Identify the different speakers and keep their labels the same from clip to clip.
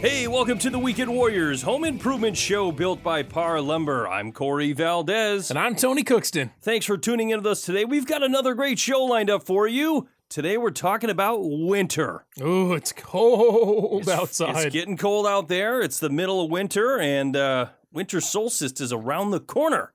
Speaker 1: Hey, welcome to the Weekend Warriors Home Improvement Show built by Parr Lumber. I'm Corey Valdez.
Speaker 2: And I'm Tony Cookston.
Speaker 1: Thanks for tuning in with us today. We've got another great show lined up for you. Today we're talking about winter.
Speaker 2: Oh, it's cold outside.
Speaker 1: It's getting cold out there. It's the middle of winter, and uh, winter solstice is around the corner.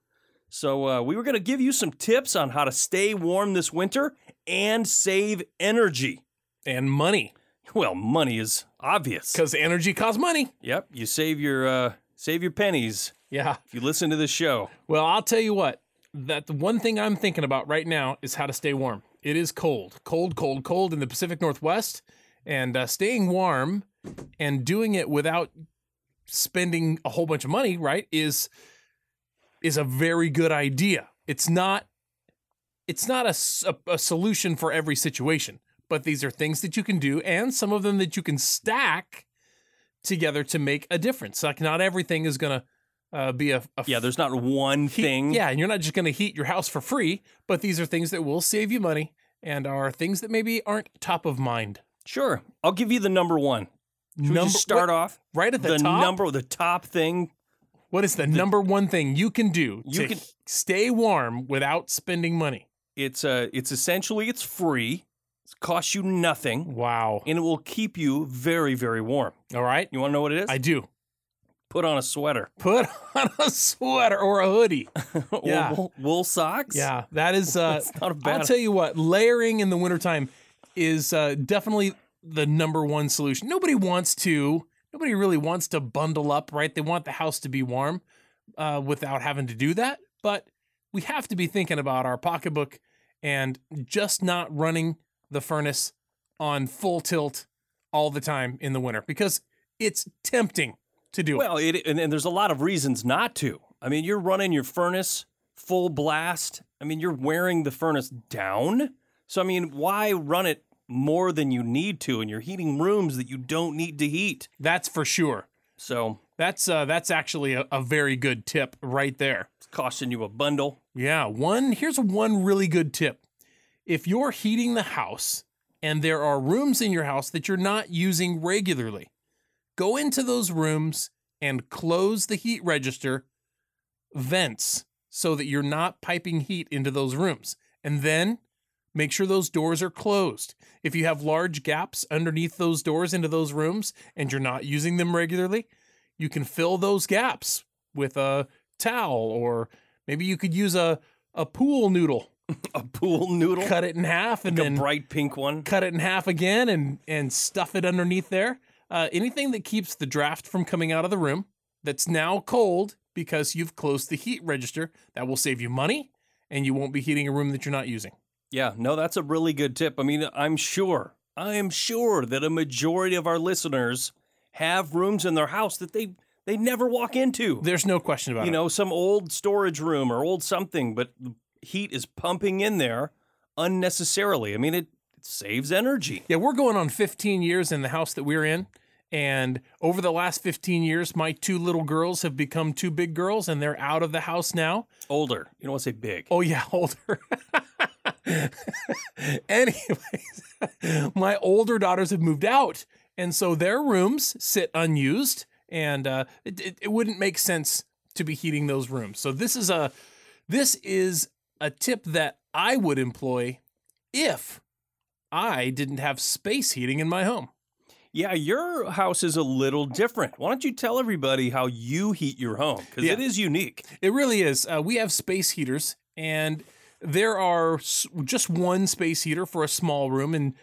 Speaker 1: So uh, we were going to give you some tips on how to stay warm this winter and save energy.
Speaker 2: and money.
Speaker 1: Well, money is obvious.
Speaker 2: Because energy costs money.
Speaker 1: Yep, you save your uh, save your pennies
Speaker 2: Yeah.
Speaker 1: if you listen to this show.
Speaker 2: Well, I'll tell you what. That the one thing I'm thinking about right now is how to stay warm. It is cold, cold, cold, cold in the Pacific Northwest, and uh, staying warm and doing it without spending a whole bunch of money, right, is is a very good idea. It's not it's not a, s- a- a solution for every situation, but these are things that you can do, and some of them that you can stack together to make a difference. Like not everything is gonna uh, be a, a
Speaker 1: Yeah, there's not one
Speaker 2: heat-
Speaker 1: thing.
Speaker 2: Yeah, and you're not just going to heat your house for free, but these are things that will save you money and are things that maybe aren't top of mind.
Speaker 1: Sure. I'll give you the number one. Should
Speaker 2: Number-
Speaker 1: just start
Speaker 2: what-
Speaker 1: off?
Speaker 2: right at the,
Speaker 1: The
Speaker 2: top.
Speaker 1: number, the top thing.
Speaker 2: what is the, number one thing you can do
Speaker 1: You
Speaker 2: to
Speaker 1: can-
Speaker 2: stay warm without spending money?
Speaker 1: It's uh, it's essentially it's free. It costs you nothing,
Speaker 2: Wow.
Speaker 1: and it will keep you very, very warm.
Speaker 2: All right,
Speaker 1: You want to know what it is?
Speaker 2: I do.
Speaker 1: Put on a sweater.
Speaker 2: Put on a sweater or a hoodie.
Speaker 1: Or
Speaker 2: Yeah.
Speaker 1: wool, wool socks.
Speaker 2: Yeah, that is. Uh,
Speaker 1: not a bad.
Speaker 2: I'll tell you what, layering in the wintertime is uh, definitely the number one solution. Nobody wants to, nobody really wants to bundle up, right? They want the house to be warm uh, without having to do that. But we have to be thinking about our pocketbook and just not running the furnace on full tilt all the time in the winter because it's tempting to do it.
Speaker 1: well, and, and there's a lot of reasons not to. I mean, you're running your furnace full blast. I mean, you're wearing the furnace down. So I mean, why run it more than you need to? And you're heating rooms that you don't need to heat.
Speaker 2: That's for sure.
Speaker 1: So
Speaker 2: That's uh, that's actually a, a very good tip right there.
Speaker 1: it's costing you a bundle.
Speaker 2: Yeah, one here's one really good tip. If you're heating the house and there are rooms in your house that you're not using regularly, go into those rooms and close the heat register vents so that you're not piping heat into those rooms. And then make sure those doors are closed. If you have large gaps underneath those doors into those rooms and you're not using them regularly, you can fill those gaps with a towel or maybe you could use a a pool noodle
Speaker 1: A pool noodle,
Speaker 2: cut it in half and
Speaker 1: like a
Speaker 2: then
Speaker 1: bright pink one.
Speaker 2: cut it in half again and and stuff it underneath there uh, anything that keeps the draft from coming out of the room that's now cold because you've closed the heat register that will save you money and you won't be heating a room that you're not using
Speaker 1: Yeah, no, that's a really good tip. I mean, I'm sure, I am sure that a majority of our listeners have rooms in their house that they they never walk into.
Speaker 2: there's no question about
Speaker 1: you
Speaker 2: it You
Speaker 1: know, some old storage room or old something, but the heat is pumping in there unnecessarily. I mean, it, it saves energy.
Speaker 2: Yeah, we're going on 15 years in the house that we're in. And over the last 15 years, my two little girls have become two big girls and they're out of the house now.
Speaker 1: Older. You don't want to say big.
Speaker 2: Oh, yeah, older. Anyways, my older daughters have moved out. And so their rooms sit unused. And uh, it, it, it wouldn't make sense to be heating those rooms. So this is a this is a tip that I would employ if I didn't have space heating in my home.
Speaker 1: Yeah, your house is a little different. Why don't you tell everybody how you heat your home? Because
Speaker 2: Yeah.
Speaker 1: it is unique.
Speaker 2: It really is. Uh, we have space heaters, and there are just one space heater for a small room and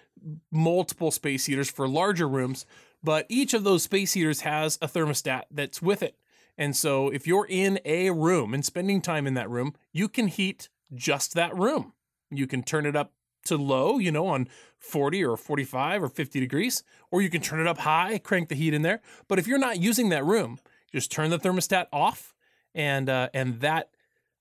Speaker 2: multiple space heaters for larger rooms. But each of those space heaters has a thermostat that's with it. And so if you're in a room and spending time in that room, you can heat just that room. You can turn it up to low, you know, on 40 or 45 or 50 degrees, or you can turn it up high, crank the heat in there. But if you're not using that room, just turn the thermostat off and uh, and that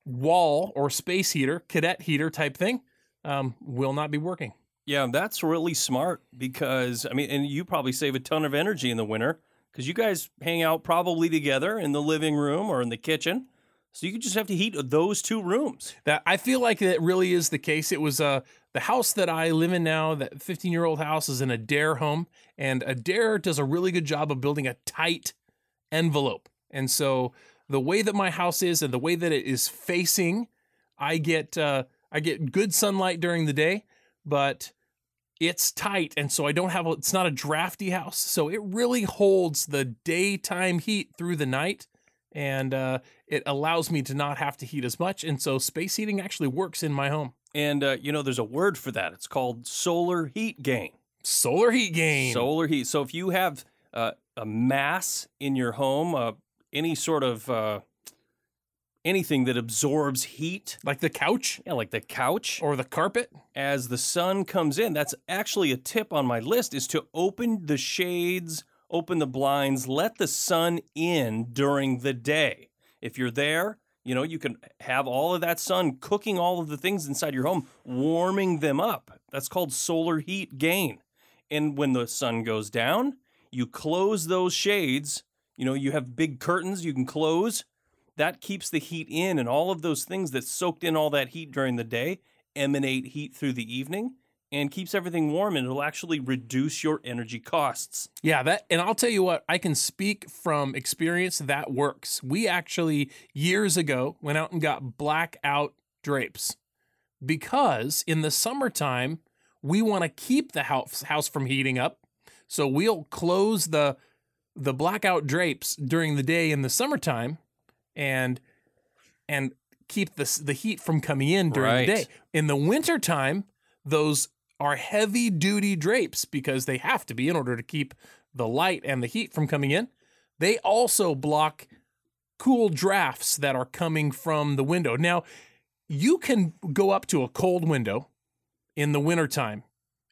Speaker 2: wall or space heater, cadet heater type thing, um, will not be working.
Speaker 1: Yeah, that's really smart because I mean, and you probably save a ton of energy in the winter because you guys hang out probably together in the living room or in the kitchen. So you just have to heat those two rooms.
Speaker 2: That I feel like that really is the case. It was uh the house that I live in now, that 15 year old house, is an Adair home, and Adair does a really good job of building a tight envelope. And so the way that my house is and the way that it is facing, I get uh, I get good sunlight during the day, but it's tight, and so I don't have a, it's not a drafty house, so it really holds the daytime heat through the night, and uh, it allows me to not have to heat as much, and so space heating actually works in my home.
Speaker 1: And uh, you know, there's a word for that. It's called solar heat gain.
Speaker 2: Solar heat gain.
Speaker 1: Solar heat. So if you have uh, a mass in your home, uh, any sort of uh, anything that absorbs heat,
Speaker 2: like the couch
Speaker 1: yeah, like the couch,
Speaker 2: or the carpet.
Speaker 1: as the sun comes in, that's actually a tip on my list is to open the shades, open the blinds, let the sun in during the day. If you're there, you know, you can have all of that sun cooking all of the things inside your home, warming them up. That's called solar heat gain. And when the sun goes down, you close those shades. You know, you have big curtains you can close. That keeps the heat in, and all of those things that soaked in all that heat during the day emanate heat through the evening and keeps everything warm, and it'll actually reduce your energy costs.
Speaker 2: Yeah, that and I'll tell you what, I can speak from experience that works. We actually years ago went out and got blackout drapes because in the summertime we want to keep the house house from heating up. So we'll close the the blackout drapes during the day in the summertime and and keep the the heat from coming in during the day. In the wintertime, those are heavy duty drapes because they have to be in order to keep the light and the heat from coming in. They also block cool drafts that are coming from the window. Now, you can go up to a cold window in the wintertime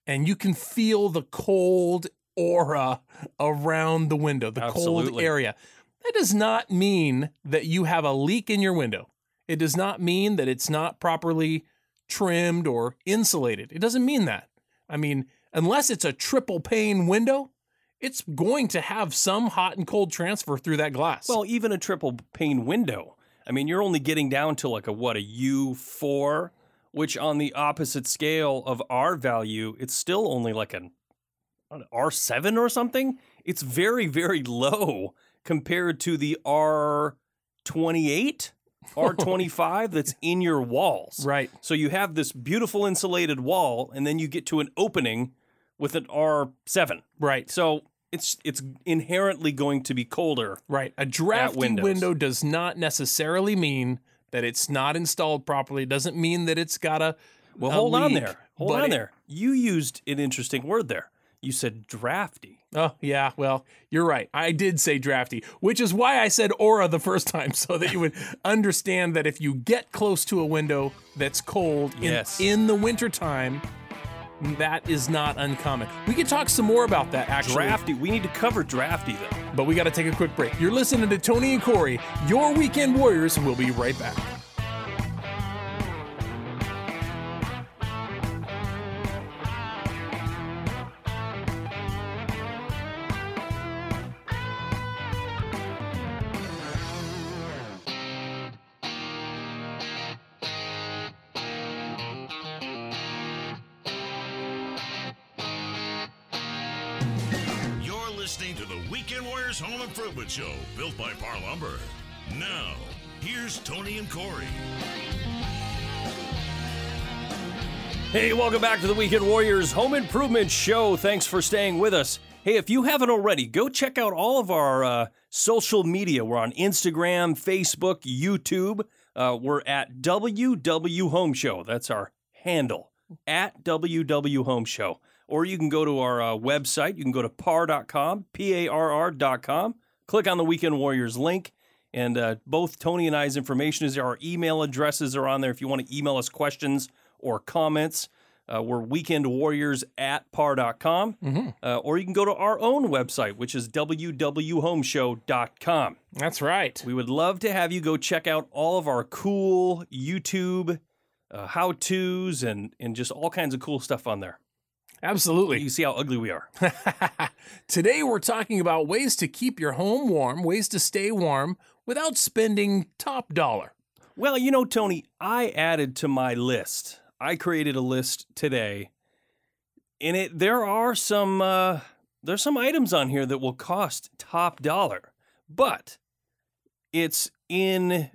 Speaker 2: and you can feel the cold aura around the window, the cold area. That does not mean that you have a leak in your window. It does not mean that it's not properly trimmed or insulated. It doesn't mean that. I mean, unless it's a triple pane window, it's going to have some hot and cold transfer through that glass.
Speaker 1: Well, even a triple pane window. I mean, you're only getting down to like a what a U4, which on the opposite scale of R value, it's still only like an, an R7 or something. It's very very low compared to the R28, R25 that's in your walls.
Speaker 2: right.
Speaker 1: So you have this beautiful insulated wall and then you get to an opening with an R7.
Speaker 2: Right.
Speaker 1: So it's it's inherently going to be colder.
Speaker 2: Right. A drafty window does not necessarily mean that it's not installed properly. It doesn't mean that it's got a
Speaker 1: Well,
Speaker 2: a
Speaker 1: hold on there. Hold on
Speaker 2: it-
Speaker 1: there. You used an interesting word there. You said drafty.
Speaker 2: Oh, yeah. Well, you're right. I did say drafty, which is why I said aura the first time, so that you would understand that if you get close to a window that's cold in,
Speaker 1: Yes.
Speaker 2: in the wintertime, that is not uncommon. We could talk some more about that, actually.
Speaker 1: Drafty. We need to cover drafty though.
Speaker 2: But we got to take a quick break. You're listening to Tony and Corey, your weekend warriors. And we'll be right back.
Speaker 3: Show, built by Parr Lumber. Now, here's Tony and Corey.
Speaker 1: Hey, welcome back to the Weekend Warriors Home Improvement Show. Thanks for staying with us. Hey, if you haven't already, go check out all of our uh, social media. We're on Instagram, Facebook, YouTube. Uh, we're at WW Home Show. That's our handle at WW Home Show. Or you can go to our uh, website. You can go to parr.com, P A R R.com. Click on the Weekend Warriors link. And uh, both Tony and I's information is there. Our email addresses are on there if you want to email us questions or comments. Uh, we're weekendwarriors at parr.com. Uh, or you can go to our own website, which is www.homeshow.com.
Speaker 2: That's right.
Speaker 1: We would love to have you go check out all of our cool YouTube uh, how to's and, and just all kinds of cool stuff on there.
Speaker 2: Absolutely.
Speaker 1: You see how ugly we are.
Speaker 2: Today, we're talking about ways to keep your home warm, ways to stay warm without spending top dollar.
Speaker 1: Well, you know, Tony, I added to my list. I created a list today. In it, there are some uh, there's some items on here that will cost top dollar, but it's in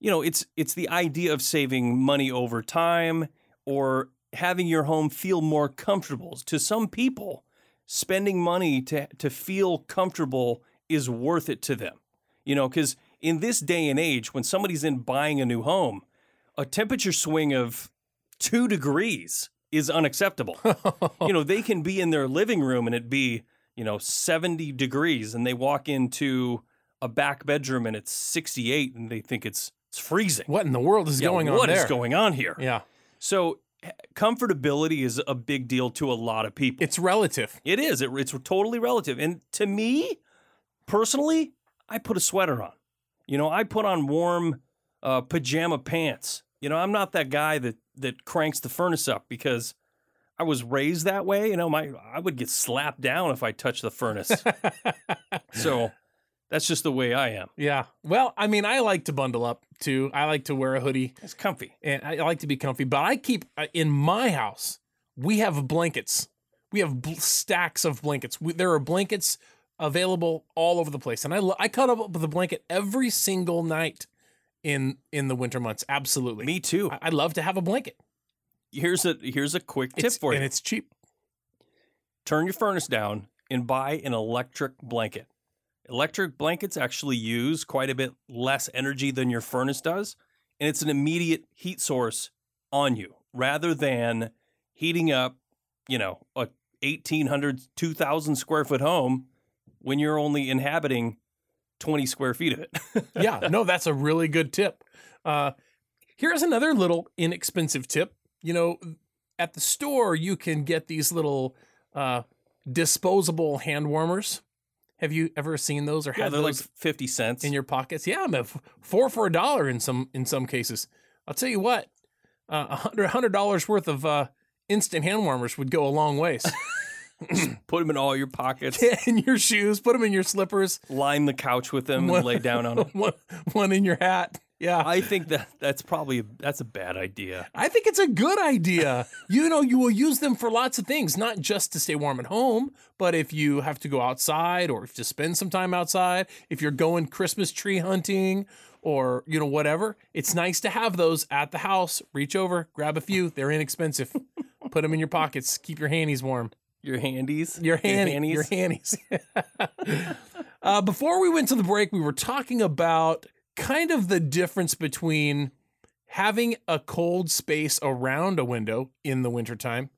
Speaker 1: you know it's it's the idea of saving money over time or having your home feel more comfortable. To some people, spending money to to feel comfortable is worth it to them. You know, because in this day and age, when somebody's in buying a new home, a temperature swing of two degrees is unacceptable. you know, they can be in their living room and it be, you know, 70 degrees and they walk into a back bedroom and it's 68 and they think it's it's freezing.
Speaker 2: What in the world is
Speaker 1: Yeah,
Speaker 2: going on
Speaker 1: What
Speaker 2: there?
Speaker 1: is going on here?
Speaker 2: yeah,
Speaker 1: So comfortability is a big deal to a lot of people.
Speaker 2: it's relative.
Speaker 1: It is. It, it's totally relative. And to me, personally, I put a sweater on. You know, I put on warm uh, pajama pants. You know, I'm not that guy that that cranks the furnace up because I was raised that way. You know, my I would get slapped down if I touched the furnace. so that's just the way I am.
Speaker 2: Yeah. Well, I mean, I like to bundle up too. I like to wear a hoodie
Speaker 1: It's comfy.
Speaker 2: and I like to be comfy, but I keep uh, in my house, we have blankets. We have bl- stacks of blankets. We, there are blankets available all over the place. And I, I cut up with a blanket every single night in in the winter months. Absolutely.
Speaker 1: Me too.
Speaker 2: I, I love to have a blanket.
Speaker 1: Here's a here's a quick tip
Speaker 2: It's,
Speaker 1: for you.
Speaker 2: and it's cheap.
Speaker 1: turn your furnace down and buy an electric blanket. Electric blankets actually use quite a bit less energy than your furnace does, and it's an immediate heat source on you rather than heating up, you know, a 1800 2000 square foot home when you're only inhabiting 20 square feet of it.
Speaker 2: yeah, no, that's a really good tip. Uh, here's another little inexpensive tip. You know, at the store, you can get these little uh, disposable hand warmers. Have you ever seen those or
Speaker 1: yeah,
Speaker 2: had
Speaker 1: they're like 50 cents.
Speaker 2: in your pockets? Yeah, man, f- four for a dollar in some in some cases. I'll tell you what, uh, a hundred hundred dollars worth of uh, instant hand warmers would go a long ways.
Speaker 1: Put them in all your pockets, yeah,
Speaker 2: in your shoes, put them in your slippers,
Speaker 1: line the couch with them,
Speaker 2: One-
Speaker 1: and lay down on them.
Speaker 2: one one in your hat. Yeah,
Speaker 1: I think that that's probably that's a bad idea.
Speaker 2: I think it's a good idea. you know, you will use them for lots of things, not just to stay warm at home, but if you have to go outside or if to spend some time outside, if you're going Christmas tree hunting or, you know, whatever, it's nice to have those at the house. Reach over, grab a few. They're inexpensive. Put them in your pockets. Keep your handies warm.
Speaker 1: Your handies,
Speaker 2: Your
Speaker 1: handies?
Speaker 2: your handies. uh, before we went to the break, we were talking about kind of the difference between having a cold space around a window in the wintertime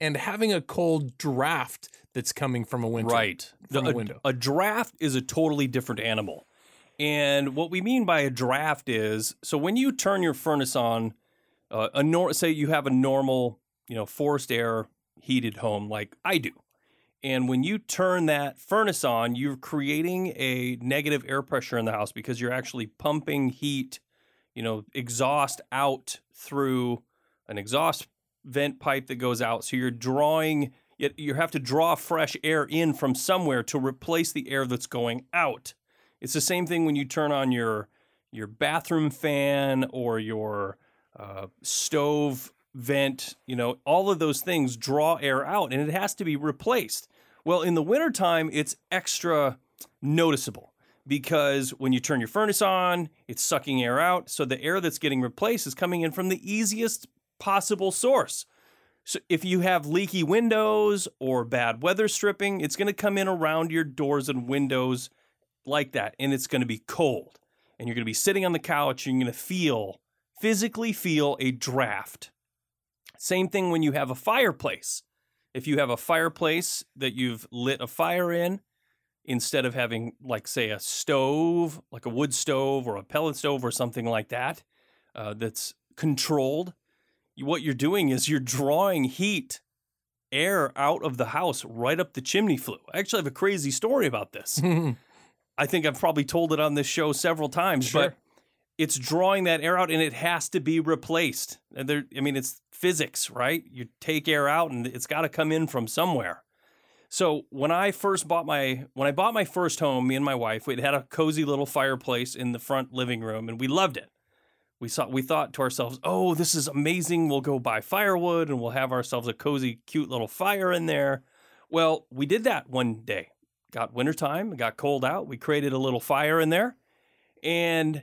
Speaker 2: and having a cold draft that's coming from a window.
Speaker 1: Right.
Speaker 2: from
Speaker 1: The-
Speaker 2: a window.
Speaker 1: A draft is a totally different animal. And what we mean by a draft is so when you turn your furnace on, uh, a nor- say you have a normal, you know, forced air heated home like I do. And when you turn that furnace on, you're creating a negative air pressure in the house because you're actually pumping heat, you know, exhaust out through an exhaust vent pipe that goes out. So you're drawing, you have to draw fresh air in from somewhere to replace the air that's going out. It's the same thing when you turn on your your bathroom fan or your uh, stove vent. You know, all of those things draw air out, and it has to be replaced. Well, in the wintertime, it's extra noticeable because when you turn your furnace on, it's sucking air out. So the air that's getting replaced is coming in from the easiest possible source. So if you have leaky windows or bad weather stripping, it's going to come in around your doors and windows like that, and it's going to be cold. And you're going to be sitting on the couch, and you're going to feel, physically feel a draft. Same thing when you have a fireplace. If you have a fireplace that you've lit a fire in, instead of having, like, say, a stove, like a wood stove or a pellet stove or something like that, uh, that's controlled, what you're doing is you're drawing heat, air out of the house right up the chimney flue. I actually have a crazy story about this. I think I've probably told it on this show several times,
Speaker 2: Sure.
Speaker 1: but it's drawing that air out and it has to be replaced. And there, I mean, it's physics, right? You take air out and it's got to come in from somewhere. So when I first bought my when I bought my first home, me and my wife, we had a cozy little fireplace in the front living room, and we loved it. We saw we thought to ourselves, "Oh, this is amazing! We'll go buy firewood and we'll have ourselves a cozy, cute little fire in there." Well, we did that one day. Got wintertime, it got cold out. We created a little fire in there, and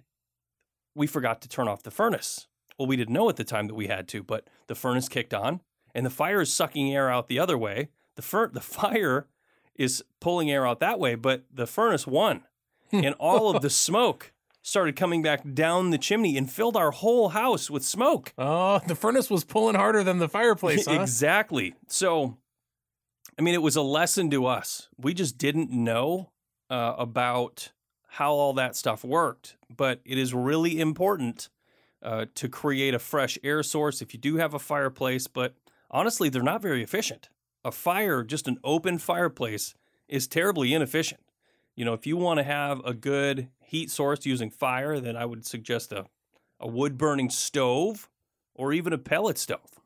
Speaker 1: we forgot to turn off the furnace. Well, we didn't know at the time that we had to, but the furnace kicked on, and the fire is sucking air out the other way the fir- the fire is pulling air out that way, but the furnace won, and all of the smoke started coming back down the chimney and filled our whole house with smoke.
Speaker 2: Oh, the furnace was pulling harder than the fireplace, huh?
Speaker 1: exactly. So, I mean, it was a lesson to us. We just didn't know uh, about how all that stuff worked, but it is really important uh, to create a fresh air source if you do have a fireplace. But honestly, they're not very efficient a fire, just an open fireplace, is terribly inefficient. You know, if you want to have a good heat source using fire, then I would suggest a, a wood burning stove or even a pellet stove.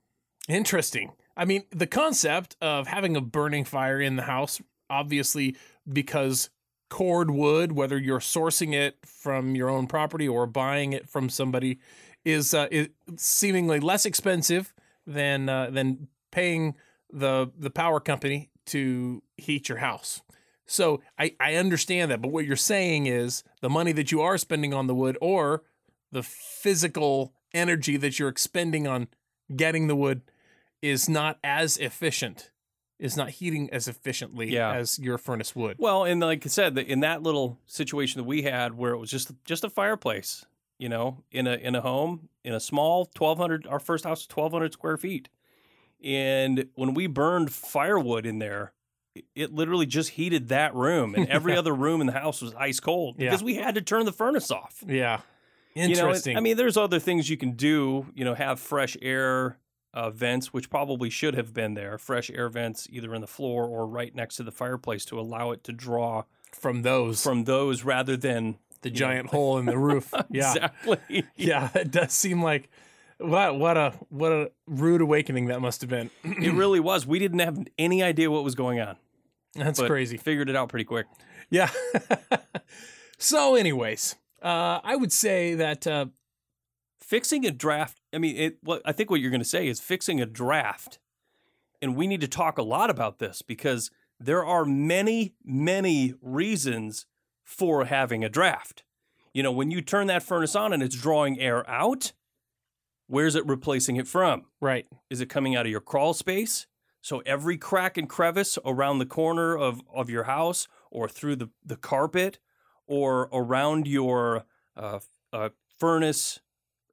Speaker 2: Interesting. I mean, the concept of having a burning fire in the house, obviously, because cord wood, whether you're sourcing it from your own property or buying it from somebody, is uh, is seemingly less expensive than uh, than paying the the power company to heat your house. So I, I understand that, but what you're saying is the money that you are spending on the wood or the physical energy that you're expending on getting the wood is not as efficient, is not heating as efficiently
Speaker 1: Yeah.
Speaker 2: as your furnace would.
Speaker 1: Well, and like I said, in that little situation that we had where it was just just a fireplace, you know, in a in a home, in a small 1200 our first house was 1200 square feet. And when we burned firewood in there, it- it literally just heated that room and every other room in the house was ice cold
Speaker 2: Yeah.
Speaker 1: because we had to turn the furnace off.
Speaker 2: Yeah.
Speaker 1: You know,
Speaker 2: Interesting.
Speaker 1: I mean, there's other things you can do. You know, have fresh air uh, vents, which probably should have been there. Fresh air vents, either in the floor or right next to the fireplace, to allow it to draw
Speaker 2: from those,
Speaker 1: from those rather than
Speaker 2: the
Speaker 1: you know-
Speaker 2: giant hole in the roof. Yeah.
Speaker 1: exactly.
Speaker 2: Yeah, it does seem like what what a what a rude awakening that must have been.
Speaker 1: it really was. We didn't have any idea what was going on.
Speaker 2: That's
Speaker 1: but
Speaker 2: crazy.
Speaker 1: Figured it out pretty quick.
Speaker 2: Yeah. so, anyways, uh, I would say that uh,
Speaker 1: Fixing a draft. I mean, it. What I think what you're going to say is fixing a draft, and we need to talk a lot about this because there are many, many reasons for having a draft. You know, when you turn that furnace on and it's drawing air out, where's it replacing it from?
Speaker 2: right,
Speaker 1: Is it coming out of your crawl space? So every crack and crevice around the corner of, of your house or through the, the carpet or around your uh, uh, furnace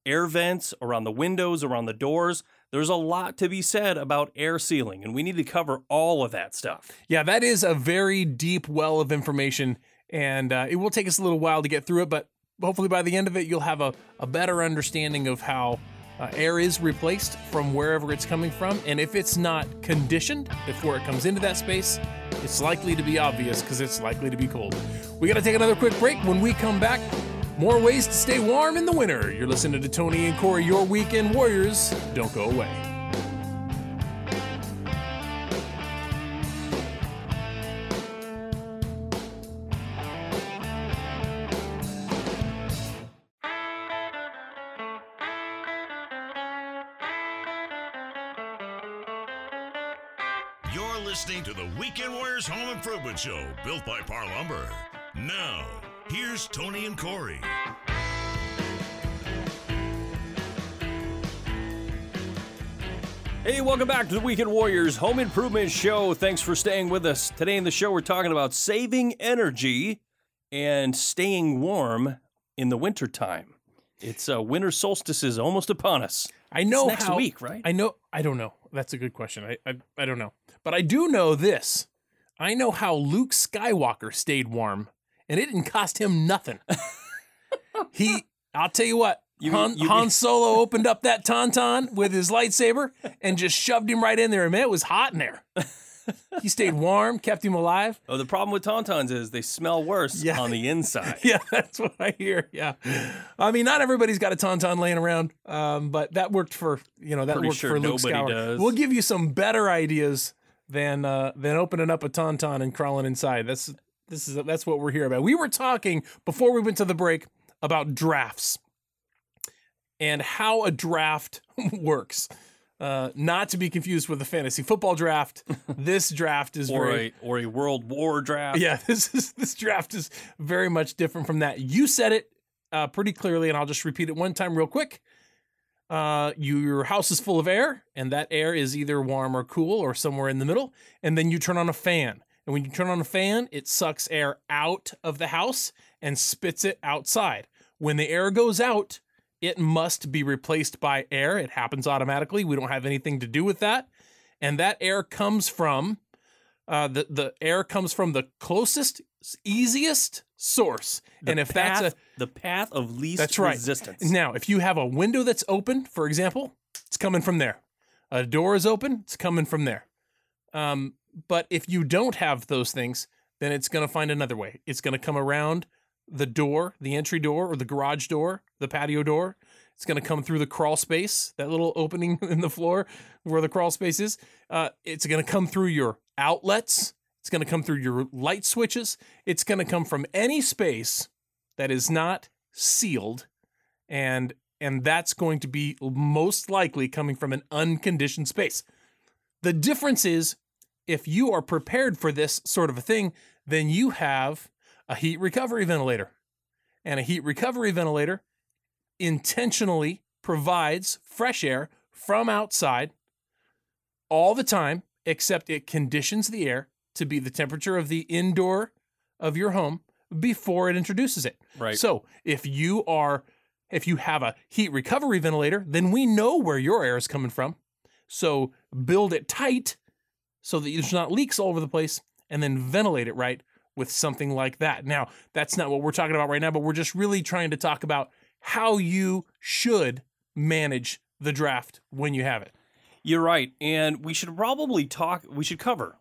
Speaker 1: air vents, around the windows, around the doors, there's a lot to be said about air sealing, and we need to cover all of that stuff.
Speaker 2: yeah, that is a very deep well of information, and uh, it will take us a little while to get through it, but hopefully by the end of it, you'll have a, a better understanding of how. Uh, air is replaced from wherever it's coming from, and if it's not conditioned before it comes into that space, it's likely to be obvious because it's likely to be cold. We got to take another quick break. When we come back, more ways to stay warm in the winter. You're listening to Tony and Corey, your weekend warriors. Don't go away.
Speaker 3: You're listening to the Weekend Warriors Home Improvement Show, built by Parr Lumber. Now, here's Tony and Corey.
Speaker 1: Hey, welcome back to the Weekend Warriors Home Improvement Show. Thanks for staying with us. Today in the show, we're talking about saving energy and staying warm in the wintertime. It's uh, winter solstice is almost upon us.
Speaker 2: I know
Speaker 1: next
Speaker 2: how-
Speaker 1: week, right?
Speaker 2: I know. I don't know. That's a good question. I, I I don't know, but I do know this. I know how Luke Skywalker stayed warm, and it didn't cost him nothing. he, I'll tell you what.
Speaker 1: You
Speaker 2: Han,
Speaker 1: mean- you
Speaker 2: Han Solo opened up that tauntaun with his lightsaber and just shoved him right in there. And man, it was hot in there. he stayed warm, kept him alive.
Speaker 1: Oh, the problem with tauntauns is they smell worse
Speaker 2: Yeah.
Speaker 1: on the inside.
Speaker 2: Yeah, that's what I hear. Yeah, I mean, not everybody's got a tauntaun laying around, um, but that worked for you know that
Speaker 1: Pretty
Speaker 2: worked
Speaker 1: sure
Speaker 2: for Luke
Speaker 1: nobody
Speaker 2: Skywalker.
Speaker 1: does.
Speaker 2: We'll give you some better ideas than uh, than opening up a tauntaun and crawling inside. That's this is that's what we're here about. We were talking before we went to the break about drafts and how a draft works. Uh, not to be confused with a fantasy football draft. This draft is
Speaker 1: Or
Speaker 2: very
Speaker 1: a or a World War draft.
Speaker 2: yeah, this is this draft is very much different from that. You said it uh, pretty clearly, and I'll just repeat it one time real quick. Uh, you, your house is full of air, and that air is either warm or cool or somewhere in the middle. And then you turn on a fan, and when you turn on a fan, it sucks air out of the house and spits it outside. When the air goes out, it must be replaced by air. It happens automatically. We don't have anything to do with that, and that air comes from uh, the the air comes from the closest, easiest source,
Speaker 1: The
Speaker 2: and if
Speaker 1: path,
Speaker 2: that's a
Speaker 1: the path of least
Speaker 2: That's right.
Speaker 1: resistance.
Speaker 2: now, if you have a window that's open, for example, it's coming from there. A door is open, it's coming from there. Um, but if you don't have those things, then it's going to find another way. It's going to come around the door, the entry door, or the garage door, the patio door. It's going to come through the crawl space, that little opening in the floor where the crawl space is. Uh, it's going to come through your outlets. It's going to come through your light switches. It's going to come from any space that is not sealed and and that's going to be most likely coming from an unconditioned space. The difference is if you are prepared for this sort of a thing, then you have a heat recovery ventilator. And a heat recovery ventilator intentionally provides fresh air from outside all the time, except it conditions the air to be the temperature of the indoor of your home before it introduces it.
Speaker 1: right.
Speaker 2: So if you are, if you have a heat recovery ventilator, then we know where your air is coming from. So build it tight so that there's not leaks all over the place, and then ventilate it right with something like that. Now, that's not what we're talking about right now, but we're just really trying to talk about how you should manage the draft when you have it.
Speaker 1: You're right, and we should probably talk. We should cover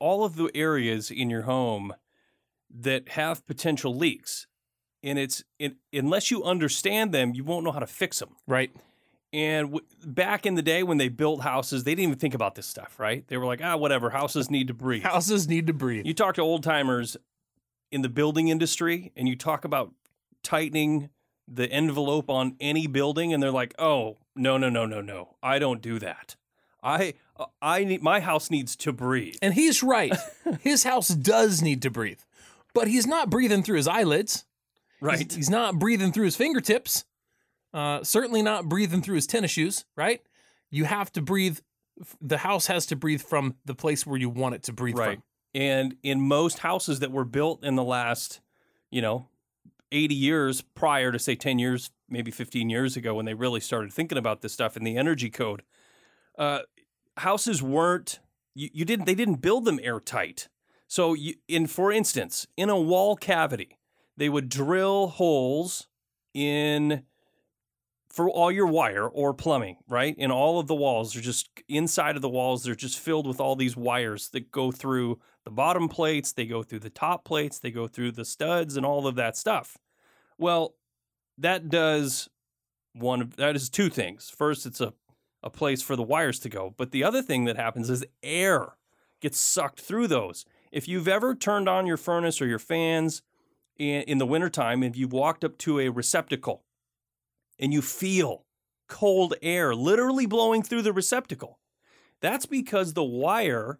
Speaker 1: all of the areas in your home that have potential leaks, and it's it, unless you understand them, you won't know how to fix them.
Speaker 2: Right?
Speaker 1: And w- back in the day when they built houses, they didn't even think about this stuff, right? They were like, ah, whatever, houses need to breathe.
Speaker 2: Houses need to breathe.
Speaker 1: You talk to old timers in the building industry, and you talk about tightening the envelope on any building, and they're like, "Oh, no, no, no, no, no, I don't do that. I, I need my house needs to breathe."
Speaker 2: And he's right. His house does need to breathe, but he's not breathing through his eyelids.
Speaker 1: Right?
Speaker 2: He's, he's not breathing through his fingertips. Uh, certainly not breathing through his tennis shoes, right? You have to breathe. The house has to breathe from the place where you want it to breathe
Speaker 1: right.
Speaker 2: from.
Speaker 1: And in most houses that were built in the last, you know, 80 years prior to say 10 years, maybe 15 years ago when they really started thinking about this stuff in the energy code, uh, houses weren't you, you didn't they didn't build them airtight. So you, in for instance, in a wall cavity, they would drill holes in for all your wire or plumbing, right? And all of the walls, they're just inside of the walls, they're just filled with all these wires that go through the bottom plates, they go through the top plates, they go through the studs and all of that stuff. Well, that does one of that is two things. First, it's a a place for the wires to go, but the other thing that happens is air gets sucked through those. If you've ever turned on your furnace or your fans in, in the wintertime, if you've walked up to a receptacle and you feel cold air literally blowing through the receptacle, that's because the wire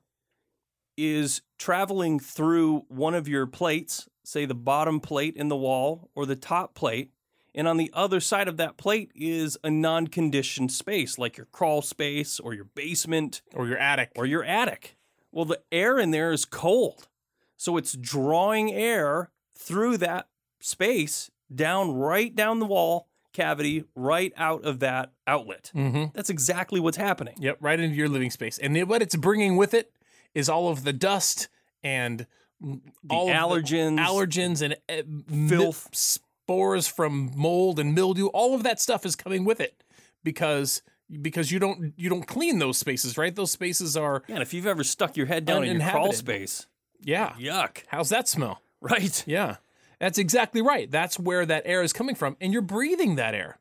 Speaker 1: is traveling through one of your plates, say the bottom plate in the wall or the top plate, and on the other side of that plate is a non conditioned space like your crawl space or your basement
Speaker 2: Or your attic.
Speaker 1: or your attic. Well, the air in there is cold. So it's drawing air through that space down right down the wall cavity, right out of that outlet.
Speaker 2: mm-hmm.
Speaker 1: That's exactly what's happening.
Speaker 2: Yep, right into your living space. And it- what it's bringing with it is all of the dust and
Speaker 1: The
Speaker 2: all
Speaker 1: allergens,
Speaker 2: allergens and uh, mi-
Speaker 1: Filth.
Speaker 2: spores from mold and mildew. All of that stuff is coming with it because because you don't you don't clean those spaces, right? Those spaces are
Speaker 1: Yeah, and if you've ever stuck your head down in your crawl space,
Speaker 2: yeah.
Speaker 1: yuck,
Speaker 2: How's that smell?
Speaker 1: right?
Speaker 2: Yeah. That's exactly right. That's where that air is coming from and you're breathing that air.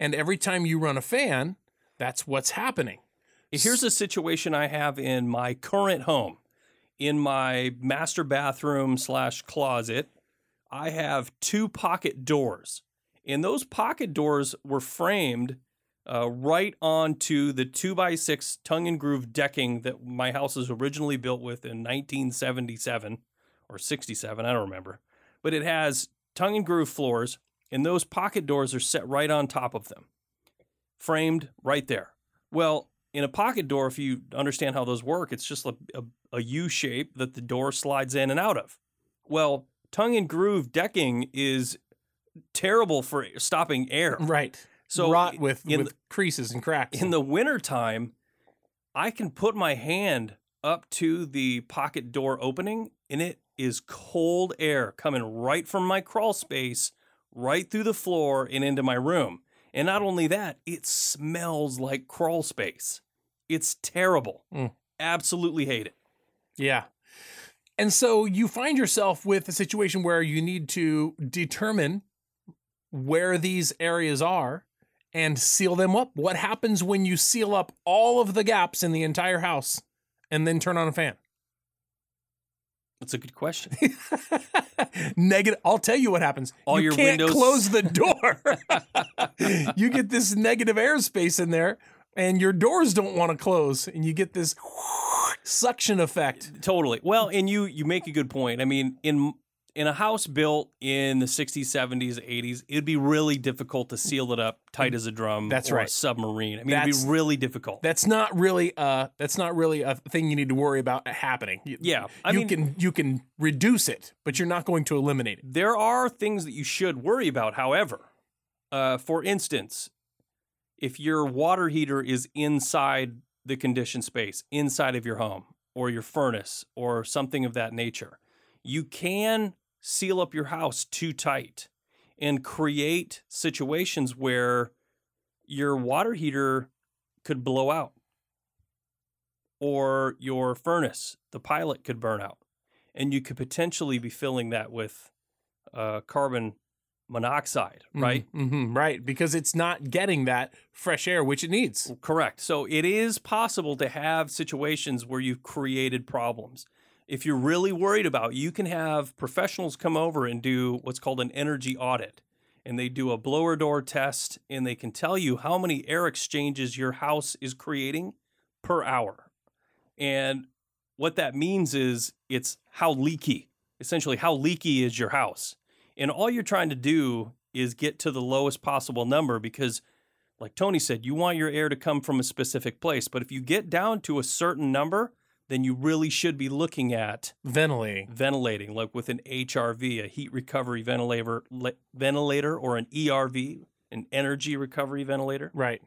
Speaker 2: And every time you run a fan, that's what's happening.
Speaker 1: Here's a situation I have in my current home. In my master bathroom slash closet, I have two pocket doors. And those pocket doors were framed uh, right onto the two by six tongue and groove decking that my house was originally built with in 1977 or 67, I don't remember. But it has tongue and groove floors, and those pocket doors are set right on top of them, framed right there. Well, in a pocket door, if you understand how those work, it's just a, a, a U shape that the door slides in and out of. Well, tongue and groove decking is terrible for stopping air.
Speaker 2: Right.
Speaker 1: So
Speaker 2: rot with, with creases and cracks.
Speaker 1: in the wintertime, I can put my hand up to the pocket door opening and it is cold air coming right from my crawl space, right through the floor and into my room. And not only that, it smells like crawl space. It's terrible.
Speaker 2: Mm.
Speaker 1: Absolutely hate it.
Speaker 2: Yeah. And so you find yourself with a situation where you need to determine where these areas are and seal them up. What happens when you seal up all of the gaps in the entire house and then turn on a fan?
Speaker 1: That's a good question.
Speaker 2: negative. I'll tell you what happens.
Speaker 1: All
Speaker 2: you
Speaker 1: your
Speaker 2: can't
Speaker 1: windows-
Speaker 2: close the door. you get this negative airspace in there, and your doors don't want to close, and you get this suction effect.
Speaker 1: Totally. Well, and you you make a good point. I mean, in in a house built in the 60s, 70s, 80s, it'd be really difficult to seal it up tight as a drum.
Speaker 2: That's
Speaker 1: or
Speaker 2: right.
Speaker 1: A submarine. I mean,
Speaker 2: That's-
Speaker 1: it'd be really difficult.
Speaker 2: That's not really uh that's not really a thing you need to worry about happening. You,
Speaker 1: yeah, I
Speaker 2: you
Speaker 1: mean,
Speaker 2: can you can reduce it, but you're not going to eliminate it.
Speaker 1: there are things that you should worry about. However, uh, for instance, if your water heater is inside the conditioned space, inside of your home, or your furnace, or something of that nature, you can seal up your house too tight and create situations where your water heater could blow out or your furnace, the pilot could burn out. And you could potentially be filling that with uh, carbon monoxide, right?
Speaker 2: hmm right, because it's not getting that fresh air which it needs.
Speaker 1: Correct. So it is possible to have situations where you've created problems. If you're really worried about, you can have professionals come over and do what's called an energy audit. And they do a blower door test and they can tell you how many air exchanges your house is creating per hour. And what that means is it's how leaky, essentially, how leaky is your house. And all you're trying to do is get to the lowest possible number because like Tony said, you want your air to come from a specific place. But if you get down to a certain number, then you really should be looking at
Speaker 2: Ventilating.
Speaker 1: ventilating, like with an HRV, a heat recovery ventilator, le- ventilator, or an ERV, an energy recovery ventilator.
Speaker 2: Right.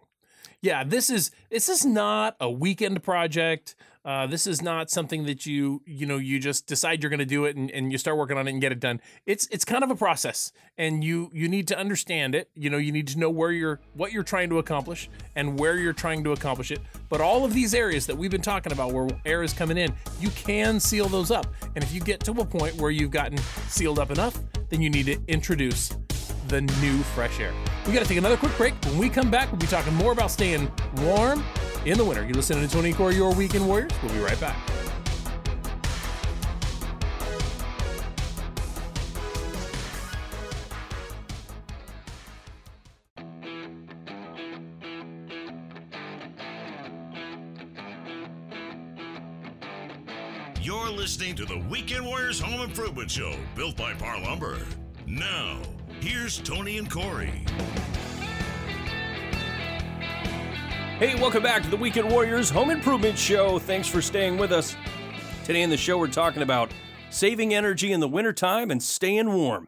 Speaker 2: Yeah, this is this is not a weekend project. Uh, this is not something that you you know you just decide you're going to do it and, and you start working on it and get it done. It's it's kind of a process, and you you need to understand it. You know, you need to know where you're what you're trying to accomplish and where you're trying to accomplish it. But all of these areas that we've been talking about, where air is coming in, you can seal those up. And if you get to a point where you've gotten sealed up enough, then you need to introduce the new fresh air. We got to take another quick break. When we come back, we'll be talking more about staying warm in the winter. You're listening to Tony Core, your weekend warriors. We'll be right back.
Speaker 3: You're listening to the Weekend Warriors Home Improvement Show, built by Parr Lumber. Now, here's Tony and Corey.
Speaker 1: Hey, welcome back to the Weekend Warriors Home Improvement Show. Thanks for staying with us. Today in the show, we're talking about saving energy in the wintertime and staying warm.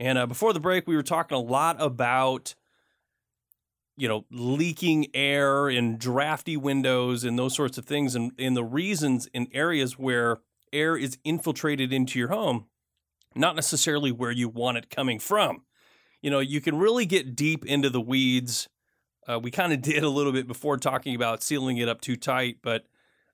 Speaker 1: And uh, before the break, we were talking a lot about, you know, leaking air and drafty windows and those sorts of things, and, and the reasons in areas where air is infiltrated into your home, not necessarily where you want it coming from. You know, you can really get deep into the weeds Uh, we kind of did a little bit before talking about sealing it up too tight, but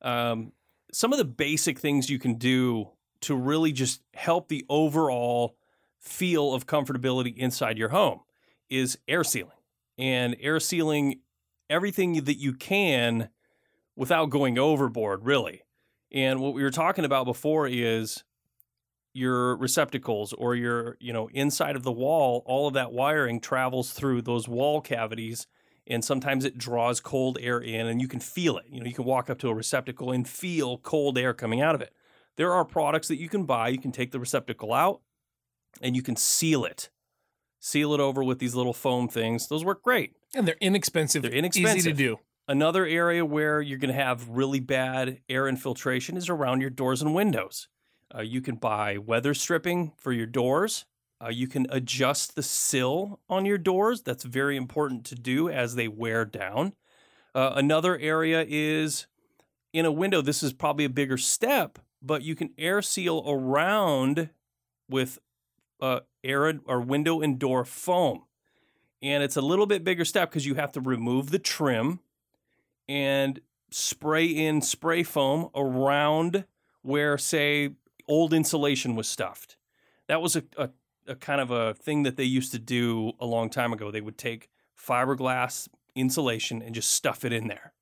Speaker 1: um, some of the basic things you can do to really just help the overall feel of comfortability inside your home is air sealing and air sealing everything that you can without going overboard, really. And what we were talking about before is your receptacles or your, you know, inside of the wall, all of that wiring travels through those wall cavities and sometimes it draws cold air in and you can feel it. You know, you can walk up to a receptacle and feel cold air coming out of it. There are products that you can buy. You can take the receptacle out and you can seal it. Seal it over with these little foam things. Those work great.
Speaker 2: And they're inexpensive.
Speaker 1: They're
Speaker 2: Easy to do.
Speaker 1: Another area where you're going to have really bad air infiltration is around your doors and windows. Uh, you can buy weather stripping for your doors. Uh, you can adjust the sill on your doors. That's very important to do as they wear down. Uh, another area is in a window. This is probably a bigger step, but you can air seal around with uh, air or window and door foam. And it's a little bit bigger step because you have to remove the trim and spray in spray foam around where, say, old insulation was stuffed. That was a, a, a kind of a thing that they used to do a long time ago. They would take fiberglass insulation and just stuff it in there.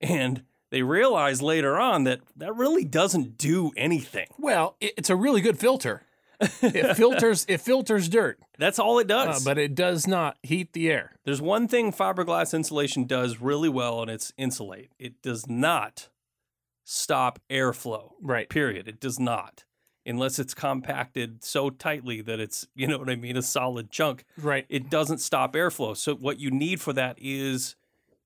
Speaker 1: And they realized later on that that really doesn't do anything.
Speaker 2: Well, it, it's a really good filter. It filters it filters dirt,
Speaker 1: That's all it
Speaker 2: uh,
Speaker 1: does.
Speaker 2: but it does not heat the air.
Speaker 1: There's one thing fiberglass insulation does really well, and it's insulate. It does not stop airflow.
Speaker 2: Right.
Speaker 1: Period. It does not, unless it's compacted so tightly that it's, you know what I mean, a solid chunk.
Speaker 2: Right.
Speaker 1: It doesn't stop airflow. So what you need for that is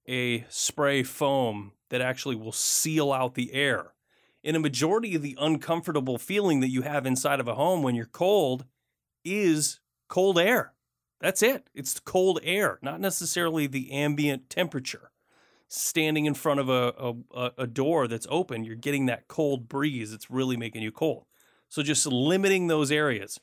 Speaker 1: a spray foam that actually will seal out the air. And a majority of the uncomfortable feeling that you have inside of a home when you're cold is cold air. That's it. It's cold air, not necessarily the ambient temperature. Standing in front of a, a, a door that's open, you're getting that cold breeze. It's really making you cold. So just limiting those areas.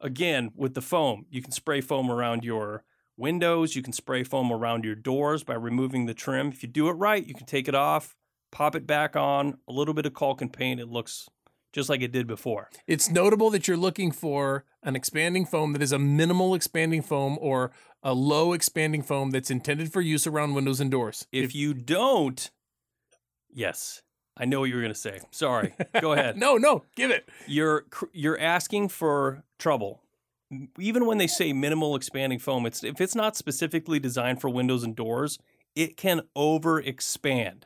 Speaker 1: Again, with the foam, you can spray foam around your windows. You can spray foam around your doors by removing the trim. If you do it right, you can take it off, pop it back on, a little bit of caulk and paint. It looks just like it did before.
Speaker 2: It's notable that you're looking for an expanding foam that is a minimal expanding foam or a low expanding foam that's intended for use around windows and doors.
Speaker 1: If, you don't, yes, I know what you were going to say. Sorry. Go ahead.
Speaker 2: no, no, give it.
Speaker 1: You're you're asking for trouble. Even when they say minimal expanding foam, it's if it's not specifically designed for windows and doors, it can overexpand.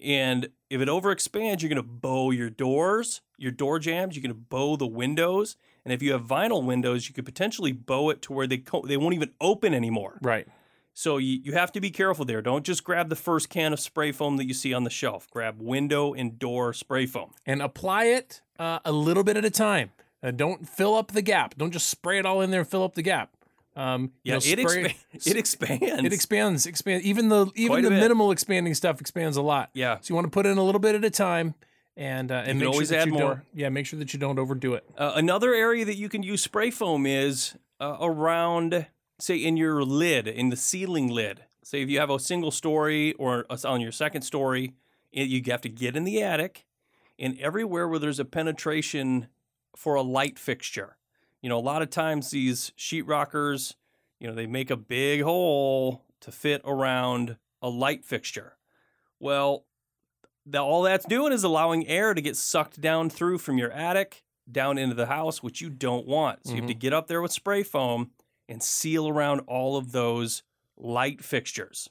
Speaker 1: And if it overexpands, you're going to bow your doors, your door jambs. You're going to bow the windows, and if you have vinyl windows, you could potentially bow it to where they co- they won't even open anymore.
Speaker 2: Right.
Speaker 1: So you, you have to be careful there. Don't just grab the first can of spray foam that you see on the shelf. Grab window and door spray foam.
Speaker 2: And apply it uh, a little bit at a time. Uh, don't fill up the gap. Don't just spray it all in there and fill up the gap. Um, you
Speaker 1: Yeah,
Speaker 2: know,
Speaker 1: it,
Speaker 2: spray-
Speaker 1: expa- it expands.
Speaker 2: It expands, expands. Even the even the
Speaker 1: bit.
Speaker 2: minimal expanding stuff expands a lot.
Speaker 1: Yeah.
Speaker 2: So you want to put in a little bit at a time, and uh, and make
Speaker 1: always
Speaker 2: sure that
Speaker 1: add
Speaker 2: you
Speaker 1: more.
Speaker 2: Don't, yeah, make sure that you don't overdo it.
Speaker 1: Uh, another area that you can use spray foam is uh, around, say, in your lid, in the ceiling lid. Say if you have a single story or a- on your second story, it- you have to get in the attic, and everywhere where there's a penetration for a light fixture. You know, a lot of times these sheetrockers, you know, they make a big hole to fit around a light fixture. Well, the, all that's doing is allowing air to get sucked down through from your attic down into the house, which you don't want. So you have to mm-hmm. get up there with spray foam and seal around all of those light fixtures.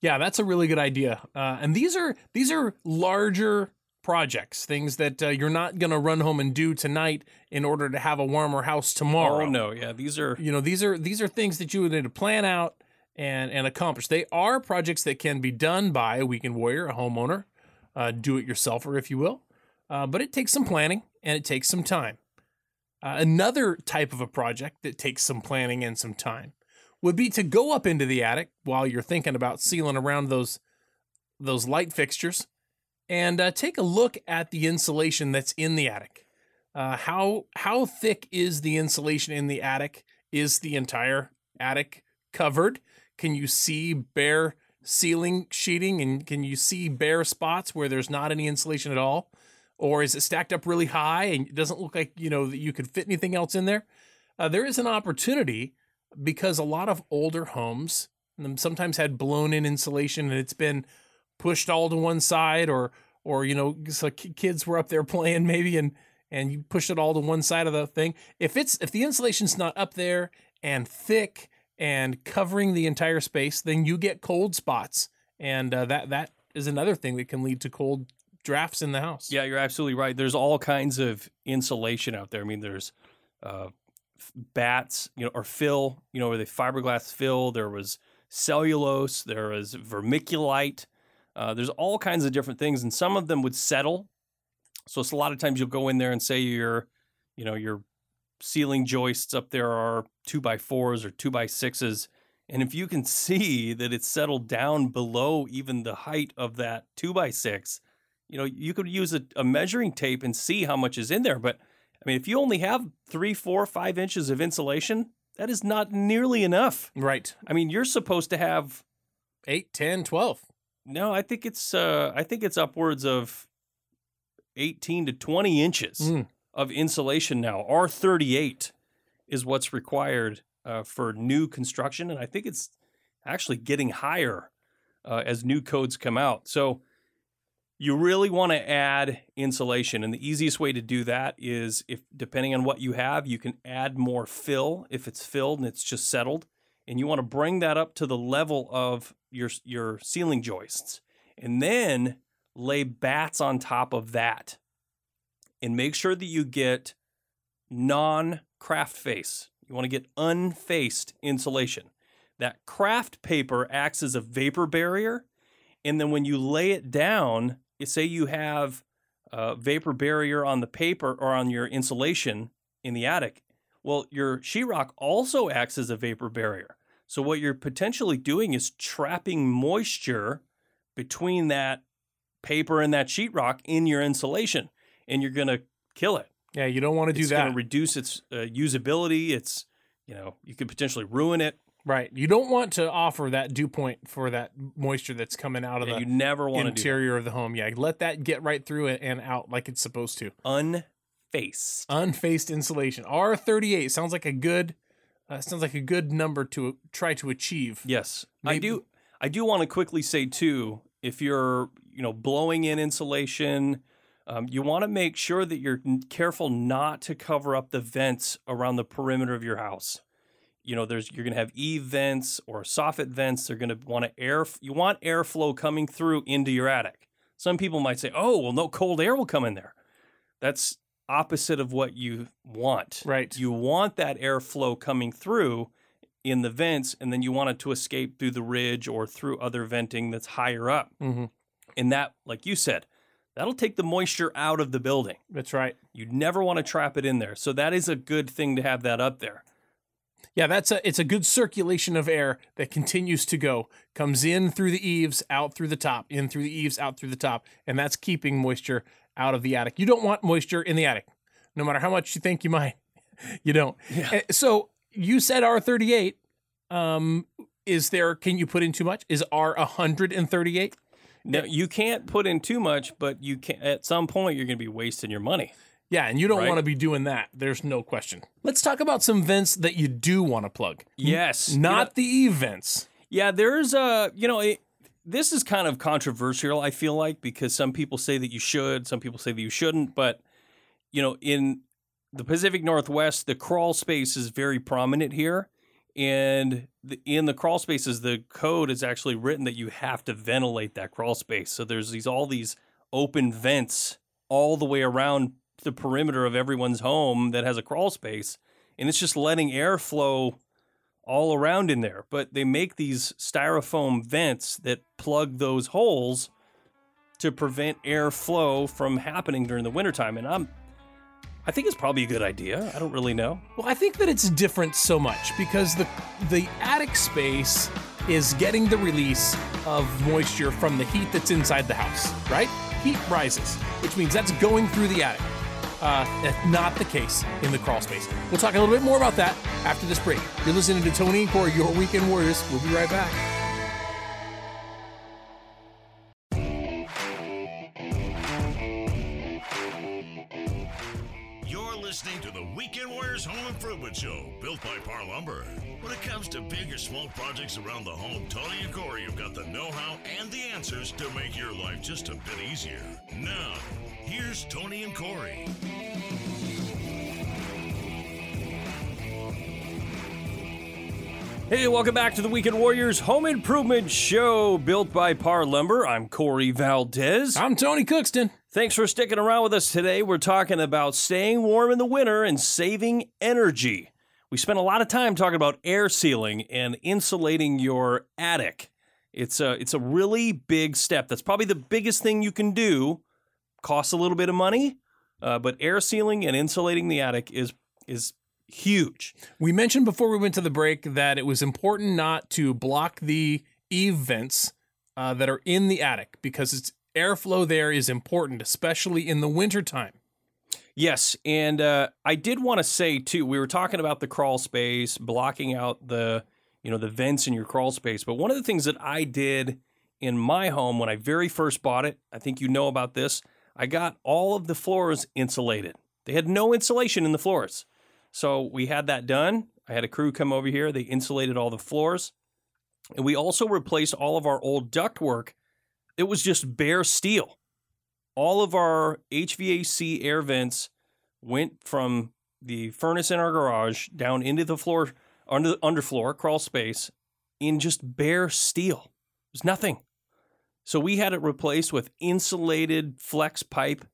Speaker 2: Yeah, that's a really good idea. Uh, and these are these are larger projects, things that uh, you're not going to run home and do tonight in order to have a warmer house tomorrow.
Speaker 1: Oh no, yeah, these are
Speaker 2: You know, these are these are things that you would need to plan out and and accomplish. They are projects that can be done by a weekend warrior, a homeowner, uh, do it yourselfer, if you will. Uh, but it takes some planning and it takes some time. Uh, another type of a project that takes some planning and some time would be to go up into the attic while you're thinking about sealing around those those light fixtures and uh, take a look at the insulation that's in the attic. Uh, how how thick is the insulation in the attic? Is the entire attic covered? can you see bare ceiling sheeting and can you see bare spots where there's not any insulation at all? Or is it stacked up really high and it doesn't look like, you know, that you could fit anything else in there? Uh, there is an opportunity because a lot of older homes um, sometimes had blown in insulation and it's been pushed all to one side or or you know so kids were up there playing maybe and and you push it all to one side of the thing if it's if the insulation's not up there and thick and covering the entire space then you get cold spots and uh, that that is another thing that can lead to cold drafts in the house
Speaker 1: Yeah, you're absolutely right. There's all kinds of insulation out there. I mean, there's uh, batts, you know, or fill, you know, where they fiberglass fill. There was cellulose. There was vermiculite. Uh, there's all kinds of different things, and some of them would settle. So it's a lot of times you'll go in there and say your, you know, your ceiling joists up there are two by fours or two by sixes. And if you can see that it's settled down below even the height of that two by six, you know, you could use a, a measuring tape and see how much is in there. But I mean, if you only have three, four, five inches of insulation, that is not nearly enough.
Speaker 2: right
Speaker 1: I mean, you're supposed to have
Speaker 2: 8 10 12
Speaker 1: no, I think it's uh I think it's upwards of 18 to 20 inches
Speaker 2: Mm.
Speaker 1: of insulation now. R38 is what's required uh, for new construction and I think it's actually getting higher uh, as new codes come out. So you really want to add insulation and the easiest way to do that is if depending on what you have, you can add more fill if it's filled and it's just settled and you want to bring that up to the level of your your ceiling joists and then lay batts on top of that and make sure that you get non kraft face. You want to get unfaced insulation. That kraft paper acts as a vapor barrier and then when you lay it down say you have a vapor barrier on the paper or on your insulation in the attic well your sheetrock also acts as a vapor barrier so what you're potentially doing is trapping moisture between that paper and that sheetrock in your insulation, and you're going to kill it.
Speaker 2: yeah you don't want to do that.
Speaker 1: it's going to reduce its uh, usability. It's you know you could potentially ruin it.
Speaker 2: Right you don't want to offer that dew point for that moisture that's coming out of
Speaker 1: Yeah,
Speaker 2: the
Speaker 1: you never want
Speaker 2: interior of the home yeah let that get right through it and out like it's supposed to
Speaker 1: unfaced.
Speaker 2: unfaced insulation r38 sounds like a good uh, sounds like a good number to try to achieve
Speaker 1: Yes, I do. I do want to quickly say too, if you're you know blowing in insulation, um, you want to make sure that you're careful not to cover up the vents around the perimeter of your house. You know, there's you're going to have E vents or soffit vents. They're going to want to air. You want airflow coming through into your attic. Some people might say, "Oh, well, no cold air will come in there." That's opposite of what you want.
Speaker 2: right
Speaker 1: You want that airflow coming through in the vents, and then you want it to escape through the ridge or through other venting that's higher up.
Speaker 2: hmm
Speaker 1: And that, like you said, that'll take the moisture out of the building.
Speaker 2: that's right
Speaker 1: You never want to trap it in there. So that is a good thing to have that up there.
Speaker 2: Yeah, that's a it's a good circulation of air that continues to go, comes in through the eaves, out through the top, in through the eaves, out through the top, and that's keeping moisture out of the attic. You don't want moisture in the attic, no matter how much you think you might. You don't.
Speaker 1: Yeah.
Speaker 2: Eh, So you said R thirty eight. Um, is there? Can you put in too much? Is R hundred and thirty eight?
Speaker 1: No, you can't put in too much, but you can at some point you're going to be wasting your money.
Speaker 2: Yeah, and you don't
Speaker 1: Right.
Speaker 2: want to be doing that. There's no question. Let's talk about some vents that you do want to plug.
Speaker 1: Yes. You know-
Speaker 2: Not the E vents.
Speaker 1: Yeah, there's a, you know, it, this is kind of controversial, I feel like, because some people say that you should, some people say that you shouldn't. But, you know, in the Pacific Northwest, the crawl space is very prominent here. And the, in the crawl spaces, the code is actually written that you have to ventilate that crawl space. So there's these all these open vents all the way around the perimeter of everyone's home that has a crawl space. And it's just letting air flow all around in there. But they make these styrofoam vents that plug those holes to prevent air flow from happening during the wintertime. And I'm I think it's probably a good idea. I don't really know.
Speaker 2: Well, I think that it's different so much because the the attic space is getting the release of moisture from the heat that's inside the house, right? Heat rises, which means that's going through the attic. Uh, that's not the case in the crawl space. We'll talk a little bit more about that after this break. You're listening to Tony and Corey, your weekend warriors. We'll be right back.
Speaker 3: You're listening to the Weekend Warriors Home Improvement Show, built by Parr Lumber. When it comes to big or small projects around the home, Tony and Corey have got the know how and the answers to make your life just a bit easier. Now, here's Tony and Corey.
Speaker 1: Hey, welcome back to the Weekend Warriors Home Improvement Show, built by Parr Lumber. I'm Corey Valdez.
Speaker 2: I'm Tony Cookston.
Speaker 1: Thanks for sticking around with us today. We're talking about staying warm in the winter and saving energy. We spent a lot of time talking about air sealing and insulating your attic. It's a it's a really big step. That's probably the biggest thing you can do. Costs a little bit of money, uh, but air sealing and insulating the attic is is huge.
Speaker 2: We mentioned before we went to the break that it was important not to block the eave vents uh, that are in the attic because it's airflow there is important, especially in the wintertime.
Speaker 1: Yes, and uh, I did want to say too. We were talking about the crawl space, blocking out the you know the vents in your crawl space. But one of the things that I did in my home when I very first bought it, I think you know about this. I got all of the floors insulated. They had no insulation in the floors, so we had that done. I had a crew come over here. They insulated all the floors, and we also replaced all of our old ductwork. It was just bare steel all of our HVAC air vents went from the furnace in our garage down into the floor, under the underfloor, crawl space, in just bare steel. There's nothing. So we had it replaced with insulated flex pipe.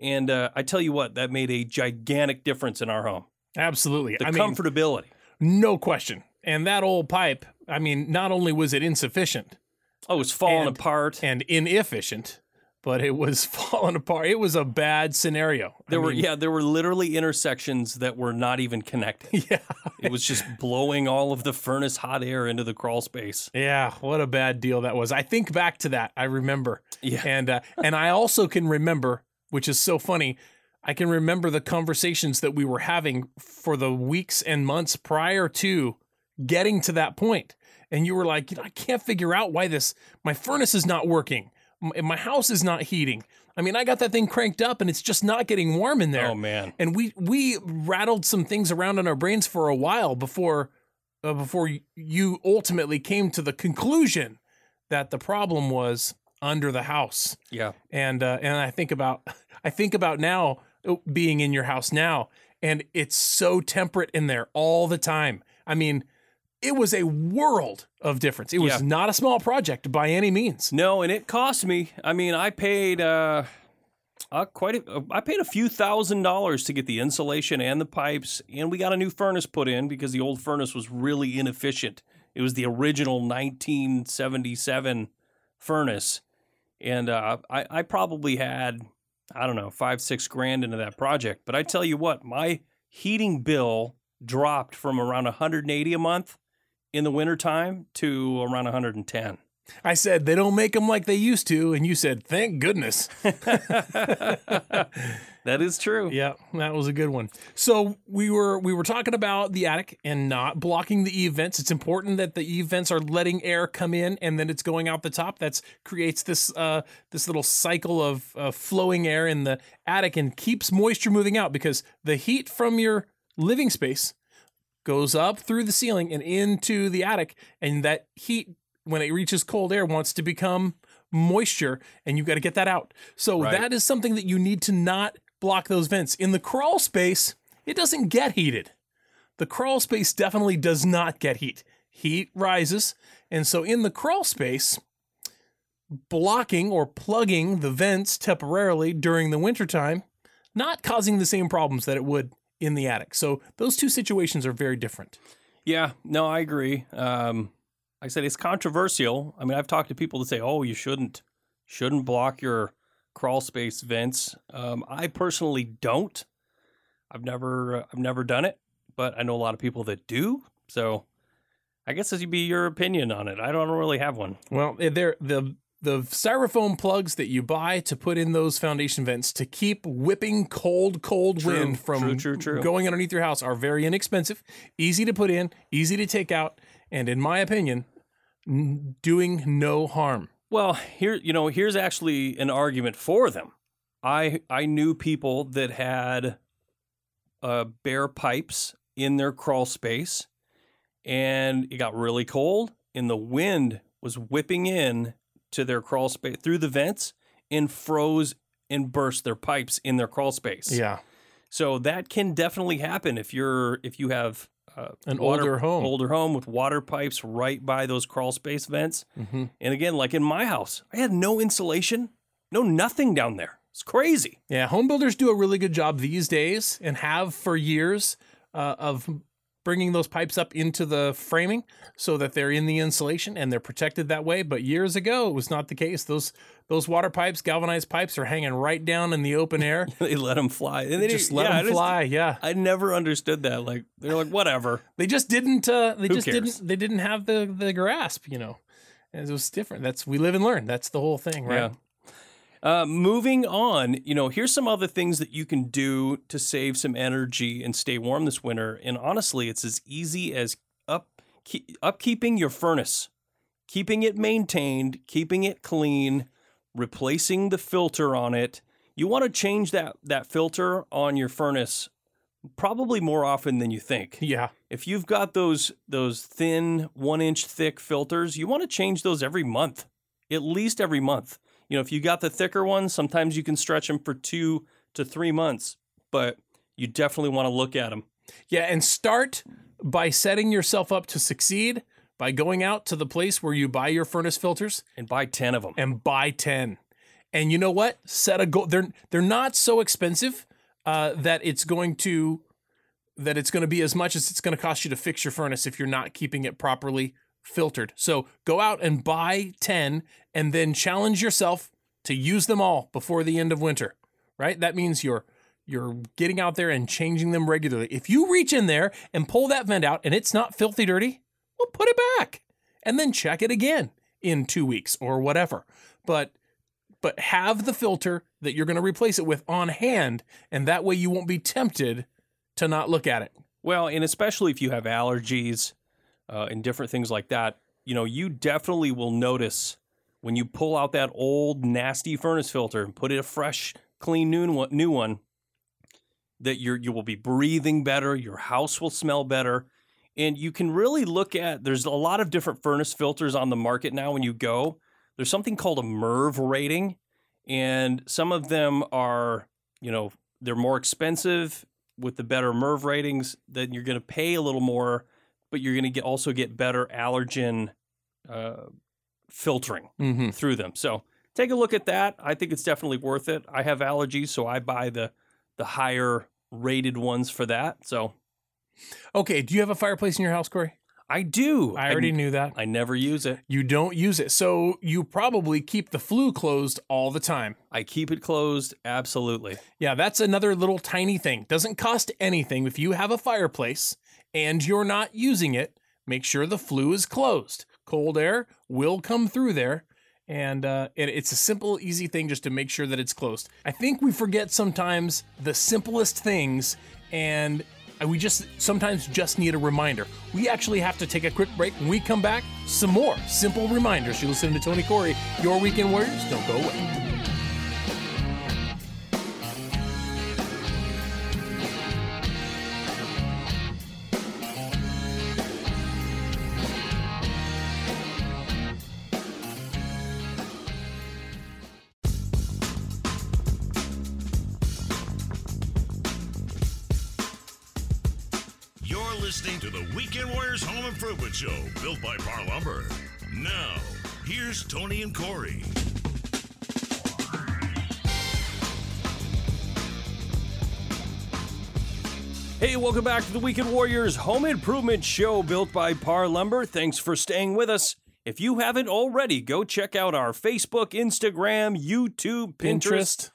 Speaker 1: And uh, I tell you what, that made a gigantic difference in our home.
Speaker 2: Absolutely.
Speaker 1: The
Speaker 2: I mean,
Speaker 1: comfortability.
Speaker 2: no question. And that old pipe, I mean, not only was it insufficient
Speaker 1: Oh, it was falling
Speaker 2: And-
Speaker 1: apart.
Speaker 2: and inefficient, but it was falling apart. It was a bad scenario. I
Speaker 1: There were
Speaker 2: mean,
Speaker 1: yeah, there were literally intersections that were not even connected.
Speaker 2: yeah.
Speaker 1: It was just blowing all of the furnace hot air into the crawl space.
Speaker 2: Yeah, what a bad deal that was. I think back to that. I remember.
Speaker 1: Yeah.
Speaker 2: And uh, and I also can remember, which is so funny, I can remember the conversations that we were having for the weeks and months prior to getting to that point. And you were like, you know, I can't figure out why this my furnace is not working. My, my house is not heating. I mean, I got that thing cranked up and it's just not getting warm in there.
Speaker 1: Oh man.
Speaker 2: And we we rattled some things around in our brains for a while before uh, before you ultimately came to the conclusion that the problem was under the house.
Speaker 1: Yeah.
Speaker 2: And uh, and I think about I think about now uh, being in your house now, and it's so temperate in there all the time. I mean, it was a world of difference. It was
Speaker 1: Yeah.
Speaker 2: not a small project by any means.
Speaker 1: No, and it cost me. I mean, I paid uh, uh quite a, I paid a few thousand dollars to get the insulation and the pipes, and we got a new furnace put in because the old furnace was really inefficient. It was the original 1977 furnace, and uh, I, I probably had I don't know five six grand into that project. But I tell you what, my heating bill dropped from around 180 a month in the wintertime to around 110.
Speaker 2: I said they don't make them like they used to, and you said thank goodness.
Speaker 1: That is true.
Speaker 2: Yeah, that was a good one. So we were we were talking about the attic and not blocking the eave vents. It's important that the eave vents are letting air come in and then it's going out the top. That's creates this uh, this little cycle of uh, flowing air in the attic and keeps moisture moving out because the heat from your living space goes up through the ceiling and into the attic, and that heat when it reaches cold air wants to become moisture and you've got to get that out. So
Speaker 1: Right.
Speaker 2: that is something that you need to not block those vents. In the crawl space, it doesn't get heated. The crawl space definitely does not get heat. Heat rises. And so in the crawl space, blocking or plugging the vents temporarily during the wintertime, not causing the same problems that it would in the attic. So those two situations are very different.
Speaker 1: Yeah, no, I agree. Um, like I said it's controversial. I mean, I've talked to people that say, "Oh, you shouldn't shouldn't block your crawl space vents." Um, I personally don't. I've never uh, I've never done it, but I know a lot of people that do. So, I guess this would be your opinion on it. I don't really have one.
Speaker 2: Well, eh, there the the styrofoam plugs that you buy to put in those foundation vents to keep whipping cold, cold
Speaker 1: True,
Speaker 2: wind from
Speaker 1: true, true,
Speaker 2: going underneath your house are very inexpensive, easy to put in, easy to take out, and in my opinion, n- doing no harm.
Speaker 1: Well, here you know, here's actually an argument for them. I I knew people that had uh, bare pipes in their crawl space, and it got really cold, and the wind was whipping in to their crawl space through the vents and froze and burst their pipes in their crawl space.
Speaker 2: Yeah.
Speaker 1: So that can definitely happen if you're if you have uh,
Speaker 2: An
Speaker 1: water-
Speaker 2: older home.
Speaker 1: older home with water pipes right by those crawl space vents.
Speaker 2: hmm
Speaker 1: And again, like in my house, I had no insulation, no nothing down there. It's crazy.
Speaker 2: Yeah, home builders do a really good job these days and have for years uh, of bringing those pipes up into the framing so that they're in the insulation and they're protected that way. But years ago, it was not the case. Those those water pipes, galvanized pipes, are hanging right down in the open air.
Speaker 1: they let them fly, and they
Speaker 2: just let
Speaker 1: yeah, I
Speaker 2: them
Speaker 1: just-
Speaker 2: fly. Yeah,
Speaker 1: I never understood that. Like they're like, whatever.
Speaker 2: they just didn't. Uh, they
Speaker 1: Who
Speaker 2: just
Speaker 1: cares?
Speaker 2: didn't. They didn't have the the grasp. You know, and it was different. That's we live and learn. That's the whole thing, right?
Speaker 1: Yeah. Uh, moving on, you know, here's some other things that you can do to save some energy and stay warm this winter. And honestly, it's as easy as up keep, upkeeping your furnace, keeping it maintained, keeping it clean, replacing the filter on it. You want to change that that filter on your furnace probably more often than you think.
Speaker 2: Yeah.
Speaker 1: If you've got those those thin one inch thick filters, you want to change those every month, at least every month. You know, if you got the thicker ones, sometimes you can stretch them for two to three months, but you definitely want to look at them.
Speaker 2: Yeah, and start by setting yourself up to succeed by going out to the place where you buy your furnace filters
Speaker 1: and buy 10 of them.
Speaker 2: and buy 10. And you know what? Set a goal. They're they're not so expensive uh, that it's going to that it's going to be as much as it's going to cost you to fix your furnace if you're not keeping it properly filtered. So go out and buy 10 and then challenge yourself to use them all before the end of winter. Right? That means you're you're getting out there and changing them regularly. If you reach in there and pull that vent out and it's not filthy dirty, well put it back and then check it again in 2 weeks or whatever. But but have the filter that you're going to replace it with on hand and that way you won't be tempted to not look at it.
Speaker 1: Well, and especially if you have allergies uh, and different things like that, you know, you definitely will notice when you pull out that old nasty furnace filter and put in a fresh, clean new one, new one that you're you will be breathing better, your house will smell better, and you can really look at. There's a lot of different furnace filters on the market now. When you go, there's something called a MERV rating, and some of them are, you know, they're more expensive with the better MERV ratings, then you're going to pay a little more, but you're going to get also get better allergen uh, filtering
Speaker 2: Mm-hmm.
Speaker 1: through them. So take a look at that. I think it's definitely worth it. I have allergies, so I buy the the higher rated ones for that. So
Speaker 2: Okay, do you have a fireplace in your house, Corey?
Speaker 1: I do.
Speaker 2: I already knew that.
Speaker 1: I never use it.
Speaker 2: You don't use it. So you probably keep the flue closed all the time.
Speaker 1: I keep it closed. Absolutely.
Speaker 2: Yeah, that's another little tiny thing. Doesn't cost anything. If you have a fireplace and you're not using it, make sure the flue is closed. Cold air will come through there. And uh, it, it's a simple, easy thing just to make sure that it's closed. I think we forget sometimes the simplest things, and we just sometimes just need a reminder. We actually have to take a quick break. When we come back, some more simple reminders. You're listening to Tony Corey, your Weekend Warriors. Don't go away.
Speaker 3: By Parr Lumber. Now, here's Tony and Corey.
Speaker 1: Hey, welcome back to the Weekend Warriors Home Improvement Show built by Parr Lumber. Thanks for staying with us. If you haven't already, go check out our Facebook, Instagram, YouTube, Pinterest.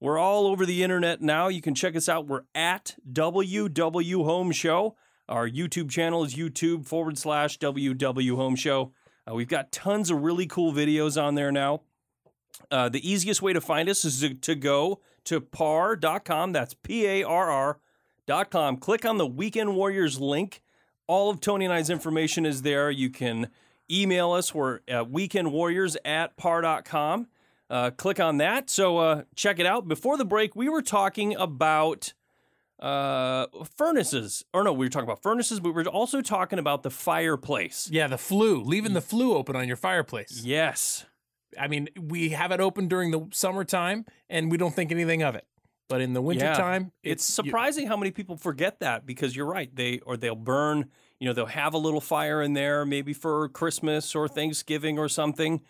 Speaker 1: We're all over the internet now. You can check us out. We're at WW Home Show. Our YouTube channel is YouTube forward slash WW Home Show. Uh, we've got tons of really cool videos on there now. Uh, the easiest way to find us is to, to go to parr.com. That's P A R R.com. Click on the Weekend Warriors link. All of Tony and I's information is there. You can email us. We're at weekendwarriors at parr.com. Uh, click on that. So uh, check it out. Before the break, we were talking about uh, furnaces. Or no, we were talking about furnaces, but we were also talking about the fireplace.
Speaker 2: Yeah, the flue, leaving the flue open on your fireplace.
Speaker 1: Yes.
Speaker 2: I mean, we have it open during the summertime and we don't think anything of it. But in the wintertime,
Speaker 1: It's
Speaker 2: you-
Speaker 1: surprising how many people forget that because you're right. They or they'll burn, you know, they'll have a little fire in there maybe for Christmas or Thanksgiving or something.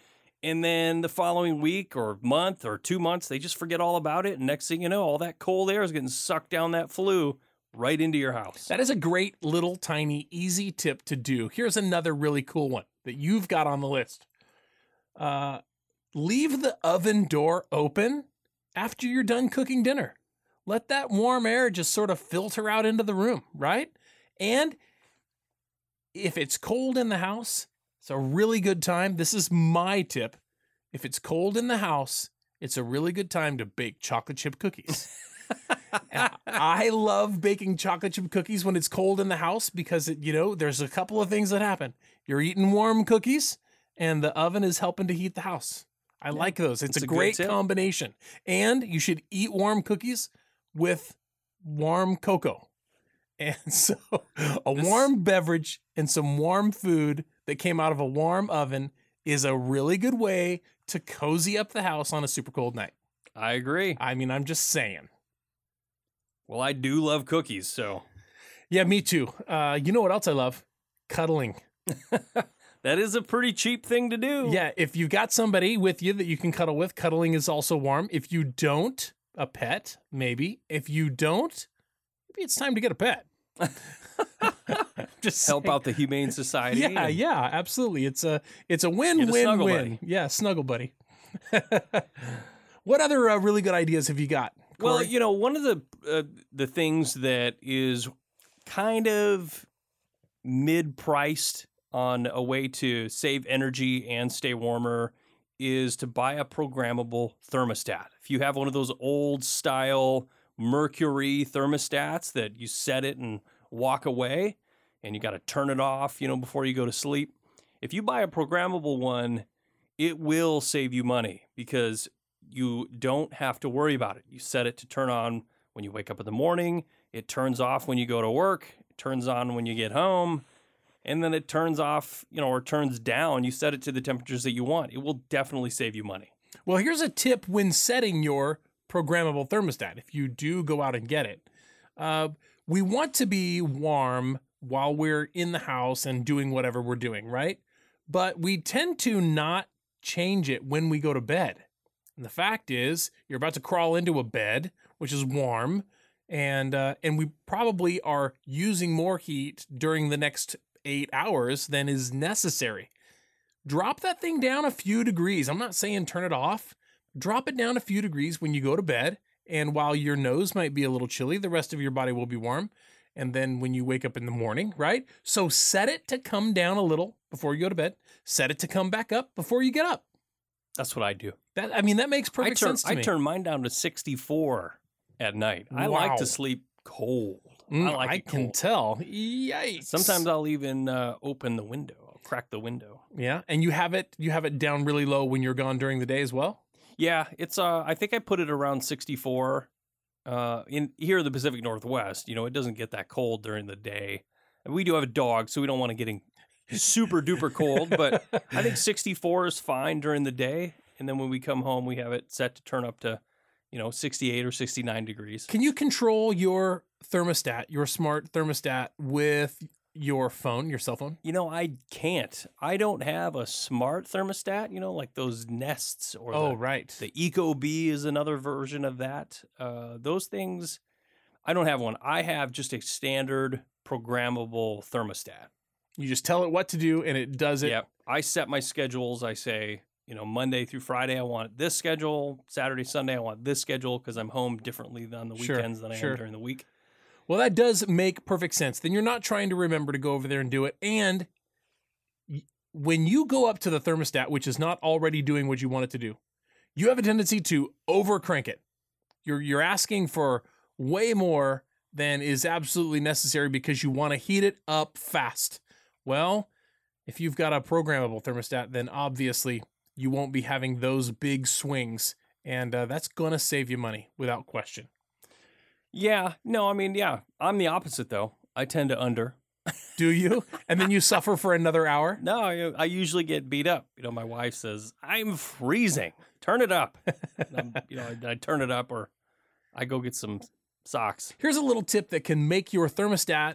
Speaker 1: And then the following week or month or two months, they just forget all about it. And next thing you know, all that cold air is getting sucked down that flue right into your house.
Speaker 2: That is a great little tiny easy tip to do. Here's another really cool one that you've got on the list. Uh, leave the oven door open after you're done cooking dinner. Let that warm air just sort of filter out into the room, right? And if it's cold in the house, it's a really good time. This is my tip. If it's cold in the house, it's a really good time to bake chocolate chip cookies. I love baking chocolate chip cookies when it's cold in the house because it, you know, there's a couple of things that happen. You're eating warm cookies and the oven is helping to heat the house. I like those. It's
Speaker 1: It's
Speaker 2: a
Speaker 1: a
Speaker 2: great combination. And you should eat warm cookies with warm cocoa. And so a
Speaker 1: This-
Speaker 2: warm beverage and some warm food that came out of a warm oven is a really good way to cozy up the house on a super cold night.
Speaker 1: I agree.
Speaker 2: I mean, I'm just saying.
Speaker 1: Well, I do love cookies, so
Speaker 2: Yeah, me too. Uh, you know what else I love? Cuddling.
Speaker 1: that is a pretty cheap thing to do.
Speaker 2: Yeah, if you've got somebody with you that you can cuddle with, cuddling is also warm. If you don't, a pet, maybe. If you don't, maybe it's time to get a pet. Just
Speaker 1: Help
Speaker 2: saying.
Speaker 1: out the Humane Society.
Speaker 2: Yeah,
Speaker 1: and-
Speaker 2: yeah, absolutely. It's a it's a win
Speaker 1: Get a
Speaker 2: win
Speaker 1: snuggle
Speaker 2: win.
Speaker 1: buddy.
Speaker 2: Yeah, snuggle buddy. what other uh, really good ideas have you got?
Speaker 1: Well, you know, one of the uh, the things that is kind of mid-priced on a way to save energy and stay warmer is to buy a programmable thermostat. If you have one of those old style mercury thermostats that you set it and walk away and you got to turn it off, you know, before you go to sleep. If you buy a programmable one, it will save you money because you don't have to worry about it. You set it to turn on when you wake up in the morning, it turns off when you go to work, it turns on when you get home, and then it turns off, you know, or turns down. You set it to the temperatures that you want. It will definitely save you money.
Speaker 2: Well, here's a tip when setting your programmable thermostat. If you do go out and get it, uh, we want to be warm while we're in the house and doing whatever we're doing, right? But we tend to not change it when we go to bed. And the fact is, you're about to crawl into a bed, which is warm, and uh, and we probably are using more heat during the next eight hours than is necessary drop that thing down a few degrees. I'm not saying turn it off. Drop it down a few degrees when you go to bed. And while your nose might be a little chilly, the rest of your body will be warm. And then when you wake up in the morning, right? So set it to come down a little before you go to bed. Set it to come back up before you get up.
Speaker 1: That's what I do.
Speaker 2: That I mean, that makes perfect
Speaker 1: turn
Speaker 2: sense to
Speaker 1: I
Speaker 2: me.
Speaker 1: turn mine down to 64 at night. I like to sleep cold.
Speaker 2: Mm,
Speaker 1: I like
Speaker 2: I can
Speaker 1: cold.
Speaker 2: tell. Yikes.
Speaker 1: Sometimes I'll even uh, open the window. I'll crack the window.
Speaker 2: yeah, and you have it you have it down really low when you're gone during the day as well.
Speaker 1: Yeah, it's uh I think I put it around 64 uh in here in the Pacific Northwest, you know, it doesn't get that cold during the day. And we do have a dog, so we don't want to getting super duper cold, but I think 64 is fine during the day, and then when we come home, we have it set to turn up to, you know, 68 or 69 degrees.
Speaker 2: Can you control your thermostat, your smart thermostat with your phone, your cell phone?
Speaker 1: You know, I can't. I don't have a smart thermostat, you know, like those Nests or
Speaker 2: Oh,
Speaker 1: the,
Speaker 2: right.
Speaker 1: The ecobee is another version of that. Uh, those things, I don't have one. I have just a standard programmable thermostat.
Speaker 2: You just tell it what to do and it does it.
Speaker 1: Yep. I set my schedules. I say, you know, Monday through Friday, I want this schedule. Saturday, Sunday, I want this schedule because I'm home differently on the
Speaker 2: Sure,
Speaker 1: weekends than I
Speaker 2: sure.
Speaker 1: am during the week.
Speaker 2: Well, that does make perfect sense. Then you're not trying to remember to go over there and do it. And when you go up to the thermostat, which is not already doing what you want it to do, you have a tendency to over crank it. You're you're asking for way more than is absolutely necessary because you want to heat it up fast. Well, if you've got a programmable thermostat, then obviously you won't be having those big swings, and uh, that's gonna save you money without question.
Speaker 1: Yeah, no, I mean, yeah, I'm the opposite though. I tend to under.
Speaker 2: Do you? and then you suffer for another hour.
Speaker 1: No, I, uh, I usually get beat up. You know, my wife says, "I'm freezing. Turn it up." I'm- you know, I, I turn it up, or I go get some socks.
Speaker 2: Here's a little tip that can make your thermostat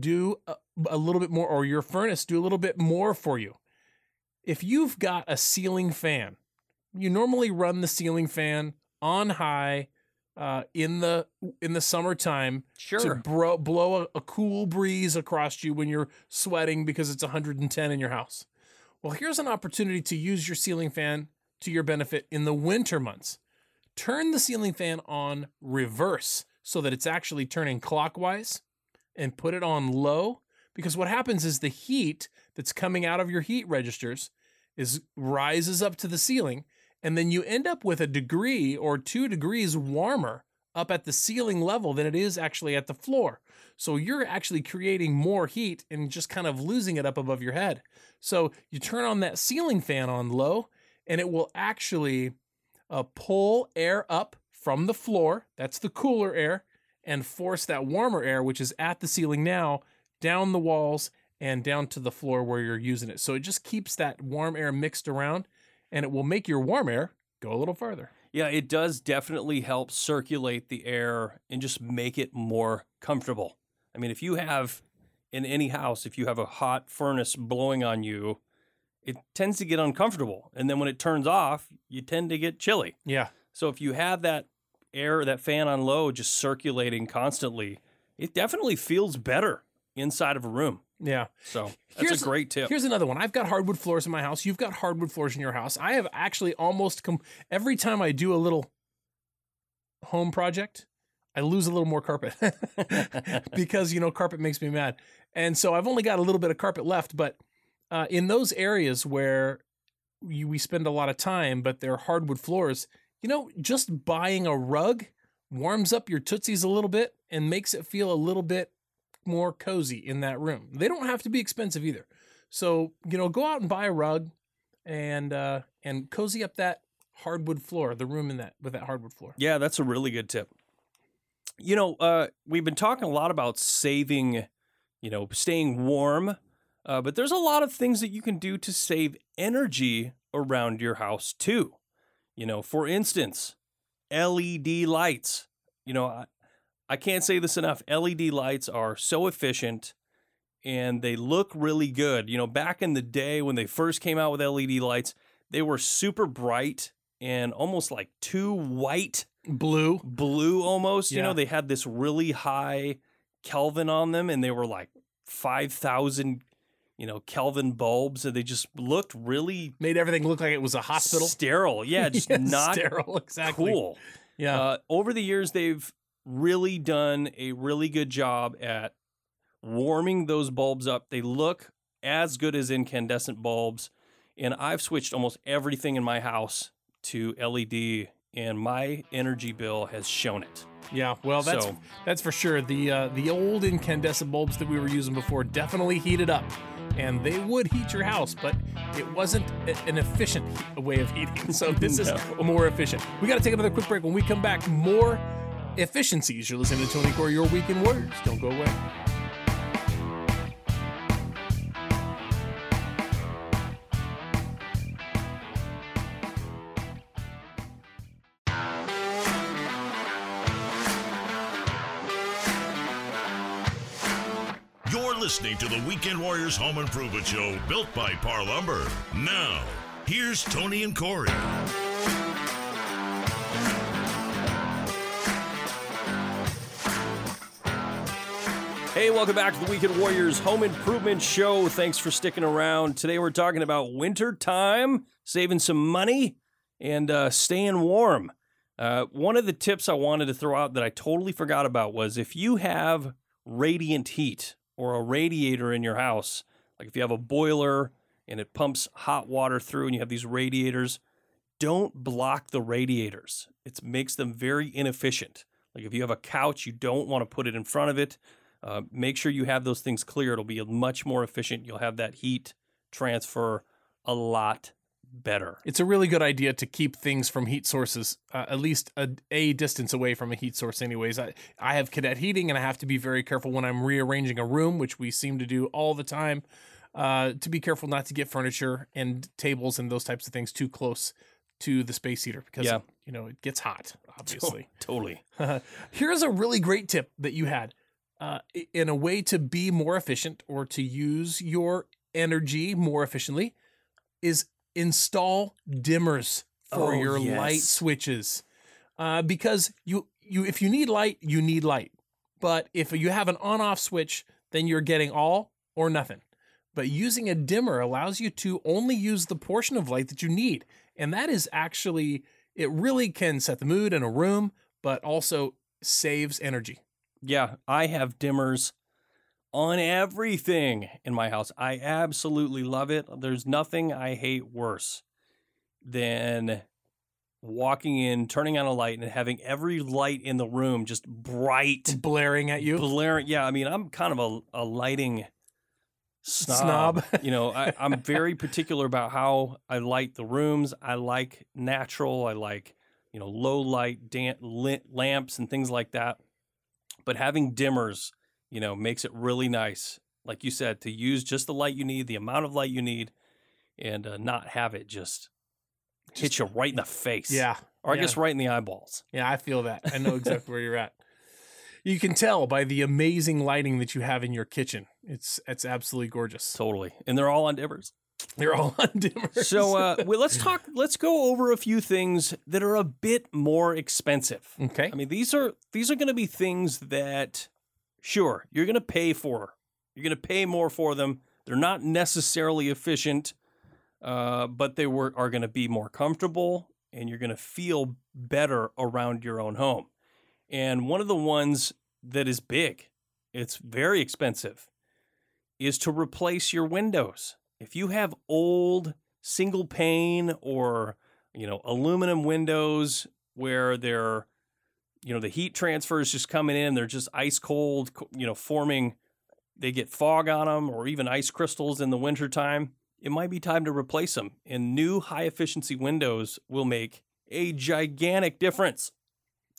Speaker 2: do a, a little bit more, or your furnace do a little bit more for you. If you've got a ceiling fan, you normally run the ceiling fan on high uh, in the in the summertime to
Speaker 1: Sure.
Speaker 2: bro- blow a, a cool breeze across you when you're sweating because it's 110 in your house. Well, here's an opportunity to use your ceiling fan to your benefit in the winter months. Turn the ceiling fan on reverse so that it's actually turning clockwise and put it on low because what happens is the heat that's coming out of your heat registers is rises up to the ceiling and then you end up with a degree or 2 degrees warmer up at the ceiling level than it is actually at the floor. So you're actually creating more heat and just kind of losing it up above your head. So you turn on that ceiling fan on low and it will actually uh, pull air up from the floor. That's the cooler air and force that warmer air, which is at the ceiling now, down the walls and down to the floor where you're using it. So it just keeps that warm air mixed around and it will make your warm air go a little further.
Speaker 1: Yeah, it does definitely help circulate the air and just make it more comfortable. I mean, if you have in any house, if you have a hot furnace blowing on you, it tends to get uncomfortable. And then when it turns off, you tend to get chilly.
Speaker 2: Yeah.
Speaker 1: So if you have that air, that fan on low just circulating constantly, it definitely feels better inside of a room.
Speaker 2: Yeah.
Speaker 1: So that's
Speaker 2: Here's-
Speaker 1: a great tip.
Speaker 2: Here's another one. I've got hardwood floors in my house. You've got hardwood floors in your house. I have actually almost come every time I do a little home project, I lose a little more carpet because you know carpet makes me mad. And so I've only got a little bit of carpet left, but uh, in those areas where you, we spend a lot of time, but they're hardwood floors, you know, just buying a rug warms up your tootsies a little bit and makes it feel a little bit more cozy in that room. They don't have to be expensive either. So, you know, go out and buy a rug and uh and cozy up that hardwood floor, the room in that with that hardwood floor.
Speaker 1: Yeah, that's a really good tip. You know, uh, we've been talking a lot about saving, you know, staying warm, uh, but there's a lot of things that you can do to save energy around your house too. You know, for instance, LED lights. You know, I, can't say this enough. LED lights are so efficient and they look really good. You know, back in the day when they first came out with LED lights, they were super bright and almost like too white
Speaker 2: Blue.
Speaker 1: blue almost. You know, they had this really high Kelvin on them and they were like 5,000, you know, Kelvin bulbs and they just looked really
Speaker 2: Made everything look like it was a hospital.
Speaker 1: sterile. Yeah, just
Speaker 2: Yes,
Speaker 1: not
Speaker 2: sterile, exactly.
Speaker 1: cool.
Speaker 2: Yeah.
Speaker 1: Uh, over the years, they've really done a really good job at warming those bulbs up. They look as good as incandescent bulbs. And I've switched almost everything in my house to LED, and my energy bill has shown it.
Speaker 2: yeah. Well, that's
Speaker 1: so-
Speaker 2: that's for sure. The uh, the old incandescent bulbs that we were using before definitely heated up. And they would heat your house, but it wasn't a- an efficient way of heating. So this is more efficient. We got to take another quick break. When we come back, more efficiencies. You're listening to Tony Core, your weekend warriors. Don't go away.
Speaker 3: You're listening to the Weekend Warriors Home Improvement Show built by Parr Lumber. Now, here's Tony and Corey.
Speaker 1: Hey, welcome back to the Weekend Warriors Home Improvement Show. Thanks for sticking around. Today we're talking about winter time, saving some money, and uh, staying warm. Uh, one of the tips I wanted to throw out that I totally forgot about was if you have radiant heat or a radiator in your house, like if you have a boiler and it pumps hot water through, and you have these radiators. Don't block the radiators. It makes them very inefficient. Like if you have a couch, you don't want to put it in front of it. Uh, make sure you have those things clear. It'll be much more efficient. You'll have that heat transfer a lot better.
Speaker 2: It's a really good idea to keep things from heat sources uh, at least a, a distance away from a heat source. Anyways, I I have cadet heating, and I have to be very careful when I'm rearranging a room, which we seem to do all the time. Uh, to be careful not to get furniture and tables and those types of things too close to the space heater because
Speaker 1: Yeah.
Speaker 2: you know it gets hot. Obviously,
Speaker 1: Totally.
Speaker 2: Here's a really great tip that you had uh, in a way to be more efficient or to use your energy more efficiently is install dimmers for
Speaker 1: Oh,
Speaker 2: your
Speaker 1: yes.
Speaker 2: light switches. Uh, because you you if you need light, you need light. But if you have an on-off switch, then you're getting all or nothing. But using a dimmer allows you to only use the portion of light that you need. And that is actually it really can set the mood in a room, but also saves energy.
Speaker 1: Yeah, I have dimmers on everything in my house. I absolutely love it. There's nothing I hate worse than walking in, turning on a light, and having every light in the room just bright,
Speaker 2: Blaring at you.
Speaker 1: blaring. Yeah, I mean, I'm kind of a, a lighting snob.
Speaker 2: Snob.
Speaker 1: you know, I, I'm very particular about how I light the rooms. I like natural. I like, you know, low light dan- lamps and things like that. But having dimmers, you know, makes it really nice. Like you said, to use just the light you need, the amount of light you need, and uh, not have it just, hit you right in the face.
Speaker 2: Yeah.
Speaker 1: Or I
Speaker 2: yeah.
Speaker 1: guess right in the eyeballs.
Speaker 2: Yeah, I feel that. I know exactly where you're at. You can tell by the amazing lighting that you have in your kitchen. It's it's absolutely gorgeous.
Speaker 1: Totally. And they're all on dimmers.
Speaker 2: They're all on dimmers.
Speaker 1: So uh, well, let's talk. Let's go over a few things that are a bit more expensive.
Speaker 2: okay.
Speaker 1: I mean, these are these are going to be things that, sure, you're going to pay for. You're going to pay more for them. They're not necessarily efficient, uh, but they were are going to be more comfortable, and you're going to feel better around your own home. And one of the ones that is big, it's very expensive, is to replace your windows. If you have old single pane or you know aluminum windows where they're you know the heat transfer is just coming in they're just ice cold you know forming they get fog on them or even ice crystals in the wintertime it might be time to replace them and new high efficiency windows will make a gigantic difference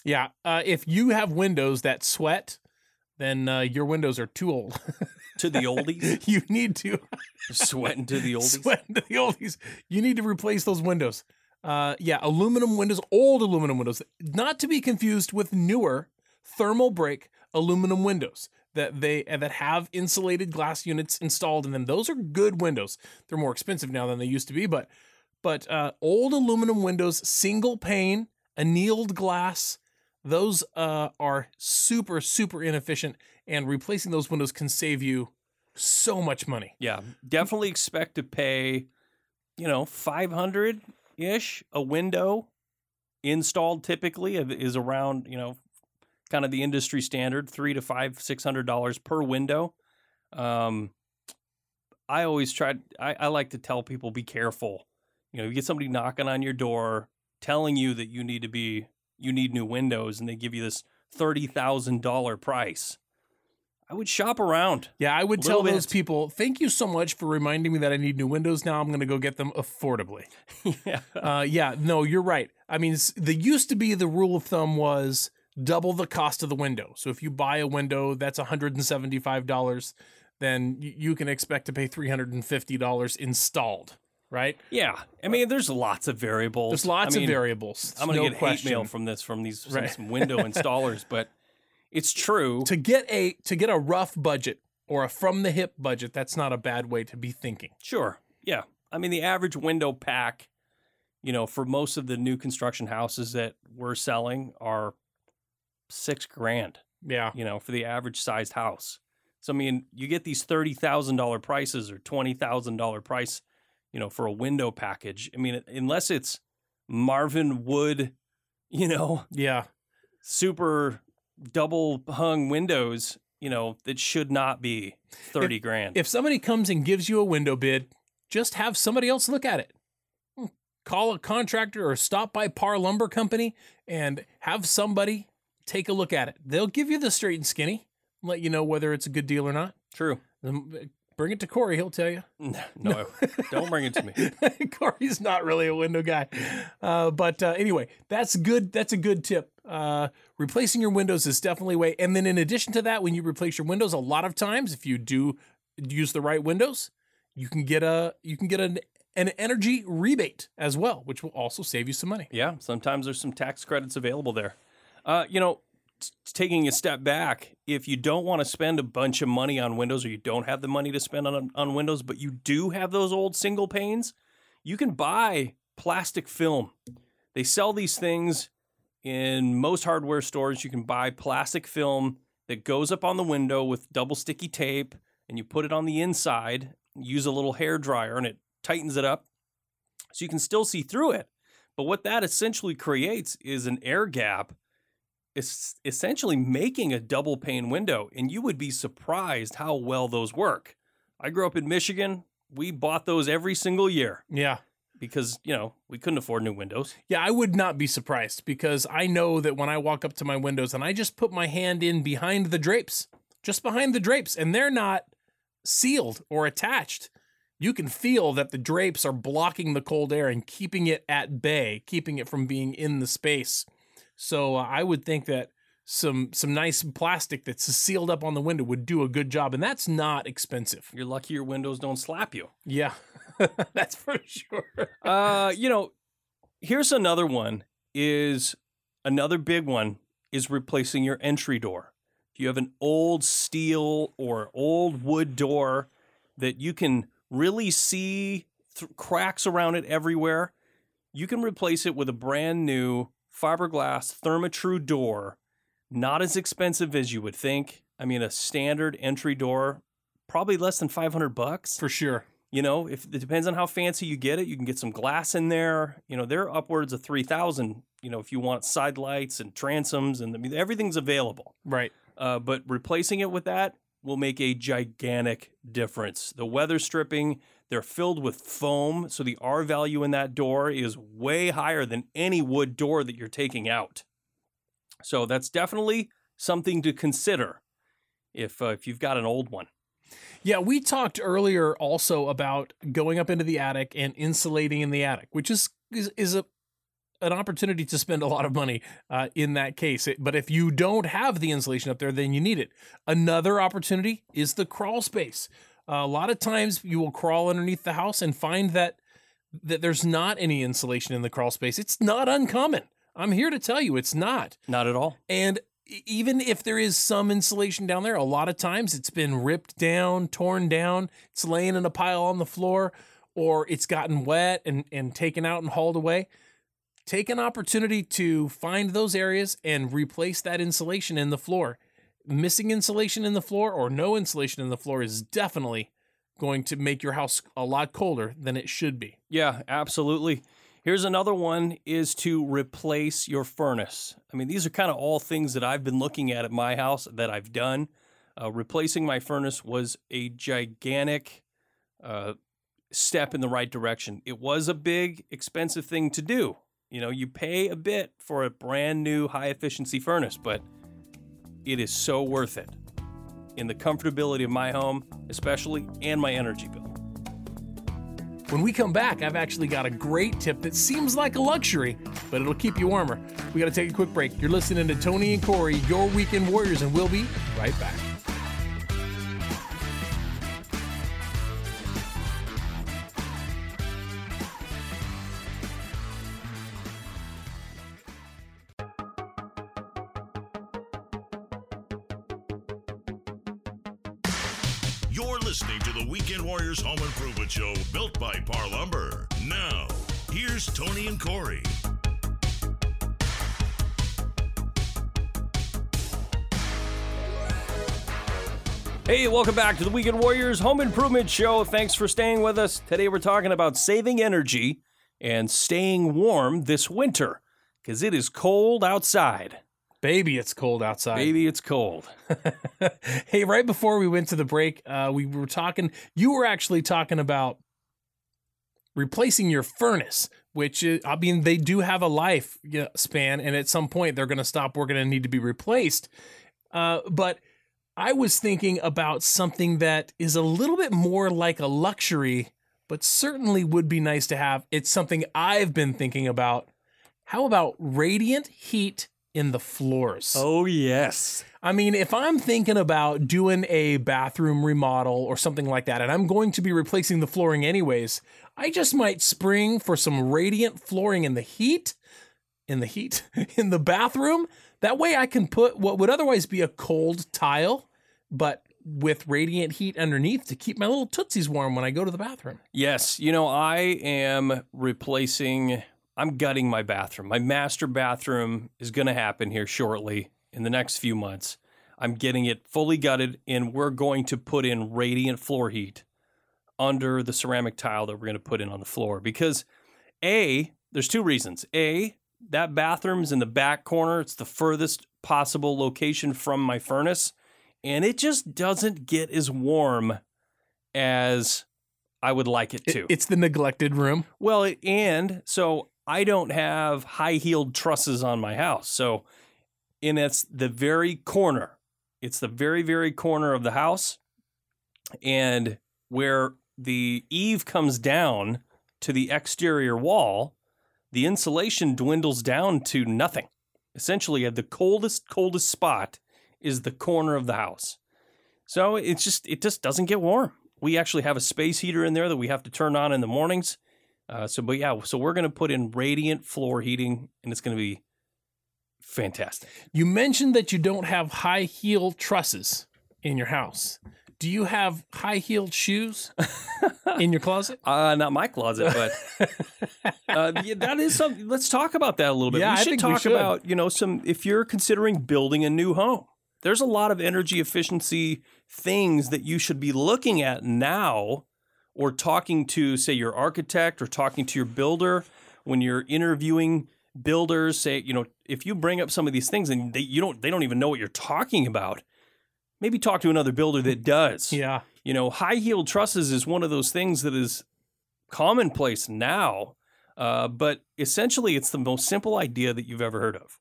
Speaker 2: Yeah. Uh, if you have windows that sweat, then uh, your windows are too old.
Speaker 1: to the oldies
Speaker 2: you need to
Speaker 1: sweating to the oldies
Speaker 2: sweat into the oldies. You need to replace those windows. Uh, yeah, aluminum windows, old aluminum windows, not to be confused with newer thermal break aluminum windows that they that have insulated glass units installed in them. Those are good windows. They're more expensive now than they used to be, but but uh, old aluminum windows, single pane, annealed glass, those uh, are super super inefficient, and replacing those windows can save you so much money.
Speaker 1: Yeah, definitely expect to pay, you know, 500 ish a window installed typically is around, you know, kind of the industry standard, three to five, six hundred dollars per window. Um, I always try, I, I like to tell people be careful. You know, you get somebody knocking on your door telling you that you need to be, you need new windows, and they give you this $30,000 price. I would shop around.
Speaker 2: Yeah, I would tell those people, thank you so much for reminding me that I need new windows. Now I'm going to go get them affordably.
Speaker 1: yeah.
Speaker 2: Uh, yeah, no, you're right. I mean, the used to be the rule of thumb was double the cost of the window. So if you buy a window that's $175, then you can expect to pay $350 installed, right?
Speaker 1: Yeah, I mean, there's lots of variables.
Speaker 2: There's lots
Speaker 1: I mean,
Speaker 2: of variables.
Speaker 1: I'm gonna
Speaker 2: no
Speaker 1: get
Speaker 2: question.
Speaker 1: hate mail from this from these from
Speaker 2: Right.
Speaker 1: some window installers, but it's true.
Speaker 2: to get a to get a rough budget or a from the hip budget. That's not a bad way to be thinking.
Speaker 1: Sure, yeah. I mean, the average window pack, you know, for most of the new construction houses that we're selling are six grand.
Speaker 2: Yeah,
Speaker 1: You know, for the average sized house. So I mean, you get these thirty thousand dollar prices or twenty thousand dollar price, you know, for a window package. I mean, unless it's Marvin Wood, you know,
Speaker 2: yeah.
Speaker 1: super double hung windows, you know, that should not be 30 grand.
Speaker 2: If somebody comes and gives you a window bid just have somebody else look at it. Hmm. Call a contractor or stop by Parr Lumber Company and have somebody take a look at it. They'll give you the straight and skinny, let you know whether it's a good deal or not.
Speaker 1: True.
Speaker 2: Um, Bring it to Corey, he'll tell you.
Speaker 1: No, no don't bring it to me.
Speaker 2: Corey's not really a window guy, uh, but uh, anyway, that's good. That's a good tip. Uh, replacing your windows is definitely a way. And then in addition to that, when you replace your windows, a lot of times, if you do use the right windows, you can get a you can get an an energy rebate as well, which will also save you some money.
Speaker 1: Yeah, sometimes there's some tax credits available there. Uh, you know, t- taking a step back, if you don't want to spend a bunch of money on windows or you don't have the money to spend on, on windows, but you do have those old single panes, you can buy plastic film. They sell these things in most hardware stores. You can buy plastic film that goes up on the window with double sticky tape, and you put it on the inside, use a little hair dryer, and it tightens it up so you can still see through it. But what that essentially creates is an air gap is essentially making a double pane window, and you would be surprised how well those work. I grew up in Michigan. We bought those every single year
Speaker 2: Yeah.
Speaker 1: Because, you know, we couldn't afford new windows.
Speaker 2: Yeah, I would not be surprised because I know that when I walk up to my windows and I just put my hand in behind the drapes, just behind the drapes, and they're not sealed or attached, you can feel that the drapes are blocking the cold air and keeping it at bay, keeping it from being in the space. So uh, I would think that some some nice plastic that's sealed up on the window would do a good job, and that's not expensive.
Speaker 1: You're lucky your windows don't slap you.
Speaker 2: Yeah, that's for sure.
Speaker 1: Uh, you know, here's another one is another big one is replacing your entry door. If you have an old steel or old wood door that you can really see th- cracks around it everywhere, you can replace it with a brand new fiberglass Therma-Tru door. Not as expensive as you would think. I mean, a standard entry door, probably less than 500 bucks.
Speaker 2: For sure.
Speaker 1: You know, if it depends on how fancy you get it, you can get some glass in there. You know, they're upwards of three thousand. You know, if you want side lights and transoms, and I mean everything's available.
Speaker 2: Right.
Speaker 1: Uh, but replacing it with that will make a gigantic difference. The weather stripping, they're filled with foam, so the R value in that door is way higher than any wood door that you're taking out. So that's definitely something to consider if uh, if you've got an old one.
Speaker 2: Yeah, we talked earlier also about going up into the attic and insulating in the attic, which is is, is a an opportunity to spend a lot of money uh, in that case. It- but if you don't have the insulation up there, then you need it. Another opportunity is the crawl space. Uh, a lot of times you will crawl underneath the house and find that that there's not any insulation in the crawl space. It's not uncommon. I'm here to tell you it's not.
Speaker 1: Not at all.
Speaker 2: And even if there is some insulation down there, a lot of times it's been ripped down, torn down, it's laying in a pile on the floor, or it's gotten wet and, and taken out and hauled away. Take an opportunity to find those areas and replace that insulation in the floor. Missing insulation in the floor or no insulation in the floor is definitely going to make your house a lot colder than it should be.
Speaker 1: Yeah, absolutely. Here's another one is to replace your furnace. I mean, these are kind of all things that I've been looking at at my house that I've done. Uh, replacing my furnace was a gigantic uh, step in the right direction. It was a big, expensive thing to do. You know, you pay a bit for a brand new high efficiency furnace, but it is so worth it in the comfortability of my home, especially, and my energy bill.
Speaker 2: When we come back, I've actually got a great tip that seems like a luxury, but it'll keep you warmer. We got to take a quick break. You're listening to Tony and Corey, your weekend warriors, and we'll be right back.
Speaker 3: Here's Tony and Corey.
Speaker 1: Hey, welcome back to the Weekend Warriors Home Improvement Show. Thanks for staying with us. Today we're talking about saving energy and staying warm this winter because it is cold outside.
Speaker 2: Baby, it's cold outside.
Speaker 1: Baby, it's cold.
Speaker 2: hey, right before we went to the break, uh, we were talking. You were actually talking about replacing your furnace, which is, I mean, they do have a life span, and at some point they're going to stop working and need to be replaced. Uh, but I was thinking about something that is a little bit more like a luxury, but certainly would be nice to have. It's something I've been thinking about. How about radiant heat in the floors?
Speaker 1: Oh yes.
Speaker 2: I mean, if I'm thinking about doing a bathroom remodel or something like that, and I'm going to be replacing the flooring anyways, I just might spring for some radiant flooring in the heat, in the heat, in the bathroom. That way I can put what would otherwise be a cold tile, but with radiant heat underneath to keep my little tootsies warm when I go to the bathroom.
Speaker 1: Yes, you know, I am replacing I'm gutting my bathroom. My master bathroom is going to happen here shortly in the next few months. I'm getting it fully gutted and we're going to put in radiant floor heat under the ceramic tile that we're going to put in on the floor because A, there's two reasons. A, that bathroom's in the back corner. It's the furthest possible location from my furnace and it just doesn't get as warm as I would like it to.
Speaker 2: It's the neglected room.
Speaker 1: Well, and so I don't have high heeled trusses on my house. So, and it's the very corner. It's the very, very corner of the house. And where the eave comes down to the exterior wall, the insulation dwindles down to nothing. Essentially, at the coldest, coldest spot is the corner of the house. So it's just, it just doesn't get warm. We actually have a space heater in there that we have to turn on in the mornings. Uh, so, but yeah, so we're going to put in radiant floor heating, and it's going to be fantastic.
Speaker 2: You mentioned that you don't have high heel trusses in your house. Do you have high heeled shoes in your closet?
Speaker 1: Uh, not my closet, but uh, yeah, that is something. Let's talk about that a little bit.
Speaker 2: Yeah,
Speaker 1: we should
Speaker 2: think we
Speaker 1: talk
Speaker 2: should.
Speaker 1: about you know some. If you're considering building a new home, there's a lot of energy efficiency things that you should be looking at now, or talking to say your architect or talking to your builder when you're interviewing builders. Say you know if you bring up some of these things and they, you don't they don't even know what you're talking about. Maybe talk to another builder that does.
Speaker 2: Yeah.
Speaker 1: You know, high heeled trusses is one of those things that is commonplace now, uh, but essentially it's the most simple idea that you've ever heard of.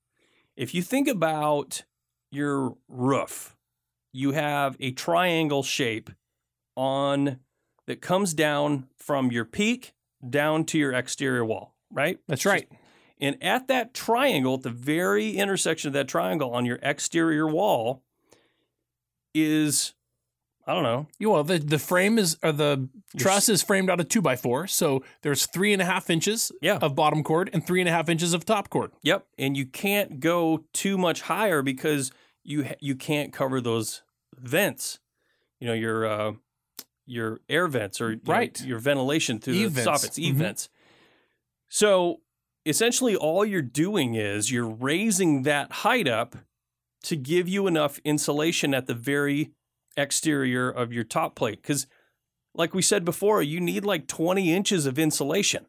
Speaker 1: If you think about your roof, you have a triangle shape on that comes down from your peak down to your exterior wall, right?
Speaker 2: That's right.
Speaker 1: And at that triangle, at the very intersection of that triangle on your exterior wall, is I don't know.
Speaker 2: You well, the, the frame is or the truss is framed out of two by four. So there's three and a half inches
Speaker 1: Yeah.
Speaker 2: of bottom chord and three and a half inches of top chord.
Speaker 1: Yep, and you can't go too much higher because you you can't cover those vents. You know your uh, your air vents or
Speaker 2: Right.
Speaker 1: your ventilation through
Speaker 2: eave
Speaker 1: the
Speaker 2: vents.
Speaker 1: soffits,
Speaker 2: Mhm.
Speaker 1: vents. So essentially, all you're doing is you're raising that height up to give you enough insulation at the very exterior of your top plate. Because, like we said before, you need like 20 inches of insulation.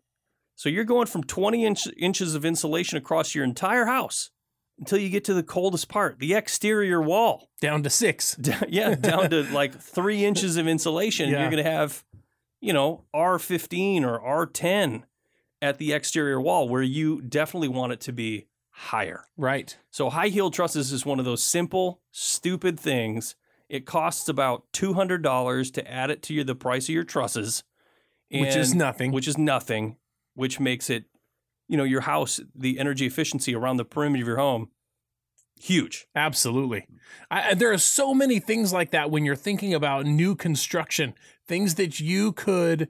Speaker 1: So you're going from 20 inch, inches of insulation across your entire house until you get to the coldest part, the exterior wall.
Speaker 2: Down to six.
Speaker 1: Down- yeah, down to like three inches of insulation.
Speaker 2: Yeah.
Speaker 1: You're going to have, you know, R15 or R10 at the exterior wall where you definitely want it to be higher.
Speaker 2: Right.
Speaker 1: So high heel trusses is one of those simple, stupid things. It costs about two hundred dollars to add it to your, the price of your trusses,
Speaker 2: Which is nothing.
Speaker 1: Which is nothing. Which makes it, you know, your house, the energy efficiency around the perimeter of your home, huge.
Speaker 2: Absolutely. I, there are so many things like that when you're thinking about new construction, things that you could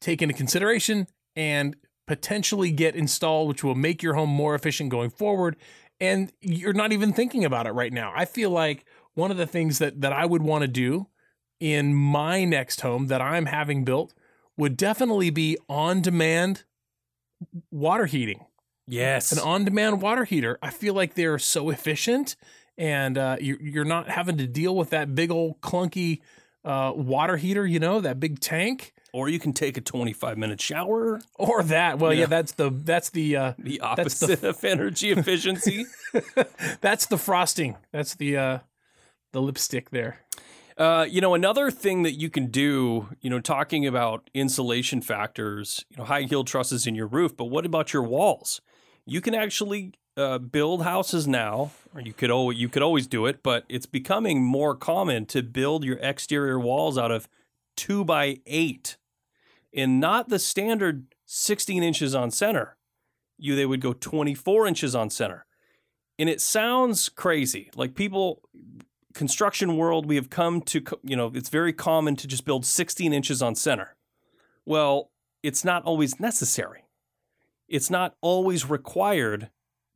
Speaker 2: take into consideration and potentially get installed, which will make your home more efficient going forward. And you're not even thinking about it right now. I feel like one of the things that, that I would want to do in my next home that I'm having built would definitely be on demand water heating
Speaker 1: Yes.
Speaker 2: an on-demand water heater. I feel like they're so efficient, and uh, you're you're not having to deal with that big old clunky uh, water heater. You know that big tank
Speaker 1: or you can take a twenty-five minute shower.
Speaker 2: or that. Well, yeah,
Speaker 1: Yeah.
Speaker 2: that's the that's the uh,
Speaker 1: The
Speaker 2: That's the-
Speaker 1: opposite of energy efficiency.
Speaker 2: that's the frosting. That's the uh, the lipstick there.
Speaker 1: Uh, you know, another thing that you can do, you know, talking about insulation factors, you know, high heel trusses in your roof, but what about your walls? You can actually uh, build houses now, or you could always you could always do it, but it's becoming more common to build your exterior walls out of two by eight, and not the standard 16 inches on center. You they would go 24 inches on center, and it sounds crazy. Like people, construction world, we have come to you know it's very common to just build 16 inches on center. Well, it's not always necessary. It's not always required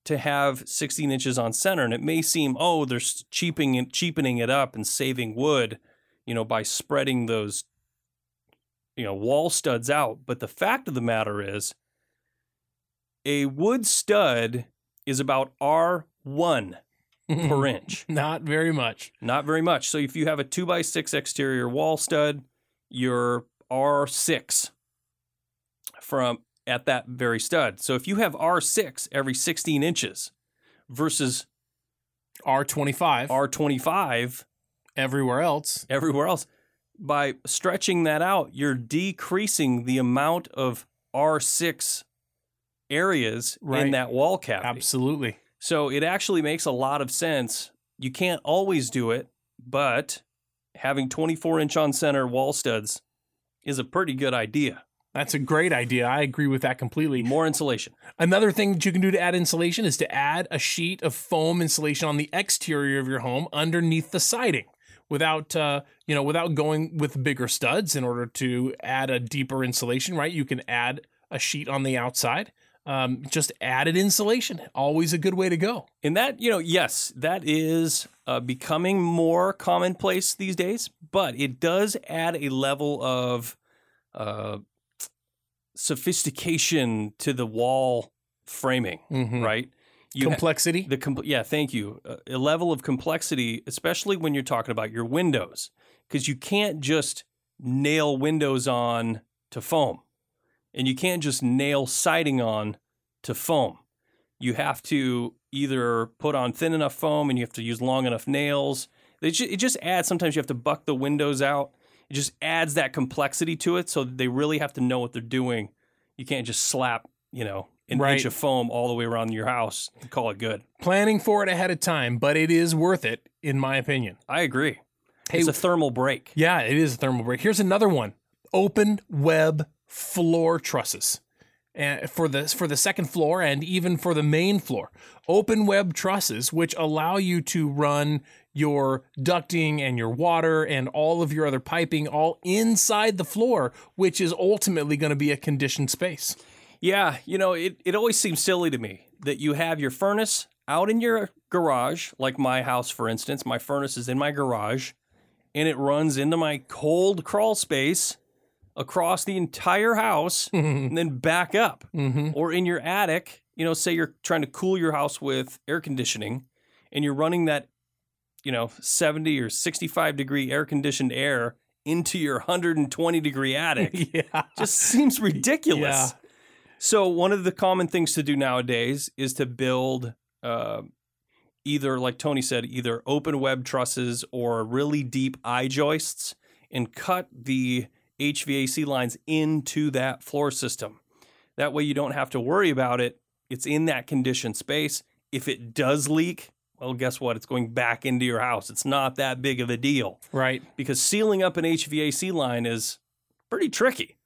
Speaker 1: to have 16 inches on center. And it may seem, oh, they're cheaping it, cheapening it up and saving wood, you know, by spreading those, you know, wall studs out. But the fact of the matter is, a wood stud is about R1 per inch.
Speaker 2: Not very much.
Speaker 1: Not very much. So if you have a two by six exterior wall stud, you're R6 from at that very stud. So if you have R6 every 16 inches versus
Speaker 2: R25
Speaker 1: R25
Speaker 2: everywhere else.
Speaker 1: everywhere else, by stretching that out, you're decreasing the amount of R6 areas in that wall cavity.
Speaker 2: Absolutely.
Speaker 1: So it actually makes a lot of sense. You can't always do it, but having 24 inch on center wall studs is a pretty good idea.
Speaker 2: That's a great idea. I agree with that completely.
Speaker 1: More insulation.
Speaker 2: Another thing that you can do to add insulation is to add a sheet of foam insulation on the exterior of your home underneath the siding without uh, you know without going with bigger studs in order to add a deeper insulation right you can add a sheet on the outside um, just added insulation always a good way to go
Speaker 1: And that, you know, yes, that is uh, becoming more commonplace these days, but it does add a level of uh, sophistication to the wall framing,
Speaker 2: Mhm.
Speaker 1: right? You ha-
Speaker 2: complexity
Speaker 1: The compl- yeah, thank you. Uh, a level of complexity, especially when you're talking about your windows, because you can't just nail windows on to foam, and you can't just nail siding on to foam. You have to either put on thin enough foam, and you have to use long enough nails. It ju- it just adds. Sometimes you have to buck the windows out. It just adds that complexity to it, so they really have to know what they're doing. You can't just slap, you know, an
Speaker 2: Right.
Speaker 1: inch of foam all the way around your house and call it good.
Speaker 2: planning for it ahead of time but it is worth it in my opinion
Speaker 1: I agree.
Speaker 2: Hey-
Speaker 1: it's a thermal break.
Speaker 2: Yeah, it is a thermal break. Here's another one: open web floor trusses. For the for the second floor and even for the main floor, open web trusses which allow you to run your ducting and your water and all of your other piping all inside the floor, which is ultimately going to be a conditioned space.
Speaker 1: Yeah, you know, it, it always seems silly to me that you have your furnace out in your garage, like my house, for instance. My furnace is in my garage and it runs into my cold crawl space across the entire house and then back up.
Speaker 2: Mm-hmm.
Speaker 1: Or in your attic, you know, say you're trying to cool your house with air conditioning and you're running that, you know, 70 or 65 degree air conditioned air into your 120 degree attic
Speaker 2: yeah.
Speaker 1: just seems ridiculous.
Speaker 2: Yeah.
Speaker 1: So one of the common things to do nowadays is to build uh, either, like Tony said, either open web trusses or really deep I-joists, and cut the HVAC lines into that floor system. That way, you don't have to worry about it. It's in that conditioned space. If it does leak, well, guess what? It's going back into your house. It's not that big of a deal
Speaker 2: Right.
Speaker 1: because sealing up an HVAC line is pretty tricky.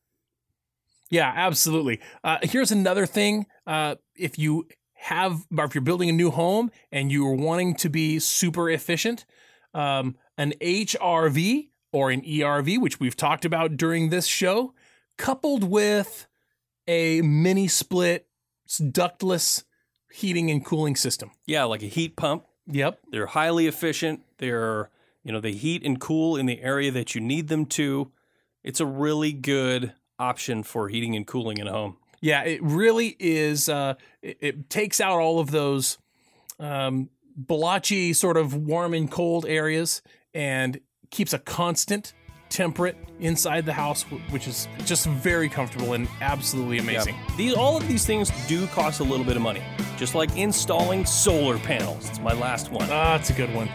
Speaker 2: Yeah, absolutely. Uh, here's another thing. Uh, if you have, or if you're building a new home and you're wanting to be super efficient, um, an HRV or an ERV, which we've talked about during this show, coupled with a mini split ductless heating and cooling system.
Speaker 1: Yeah, like a heat pump.
Speaker 2: Yep.
Speaker 1: They're highly efficient. They're, you know, they heat and cool in the area that you need them to. It's a really good option for heating and cooling in a home.
Speaker 2: Yeah, it really is. Uh, it, it takes out all of those um, blotchy, sort of warm and cold areas and keeps a constant temperate inside the house, which is just very comfortable and absolutely amazing.
Speaker 1: These all of these things do cost a little bit of money, just like installing solar panels. It's my last one.
Speaker 2: Ah, it's a good one.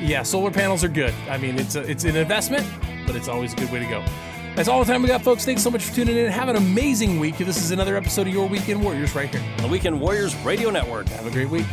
Speaker 2: Yeah, solar panels are good. I mean, it's a, it's an investment, but it's always a good way to go. That's all the time we got, folks. Thanks so much for tuning in. Have an amazing week. This is another episode of Your Weekend Warriors right here.
Speaker 1: On the Weekend Warriors Radio Network.
Speaker 2: Have a great week.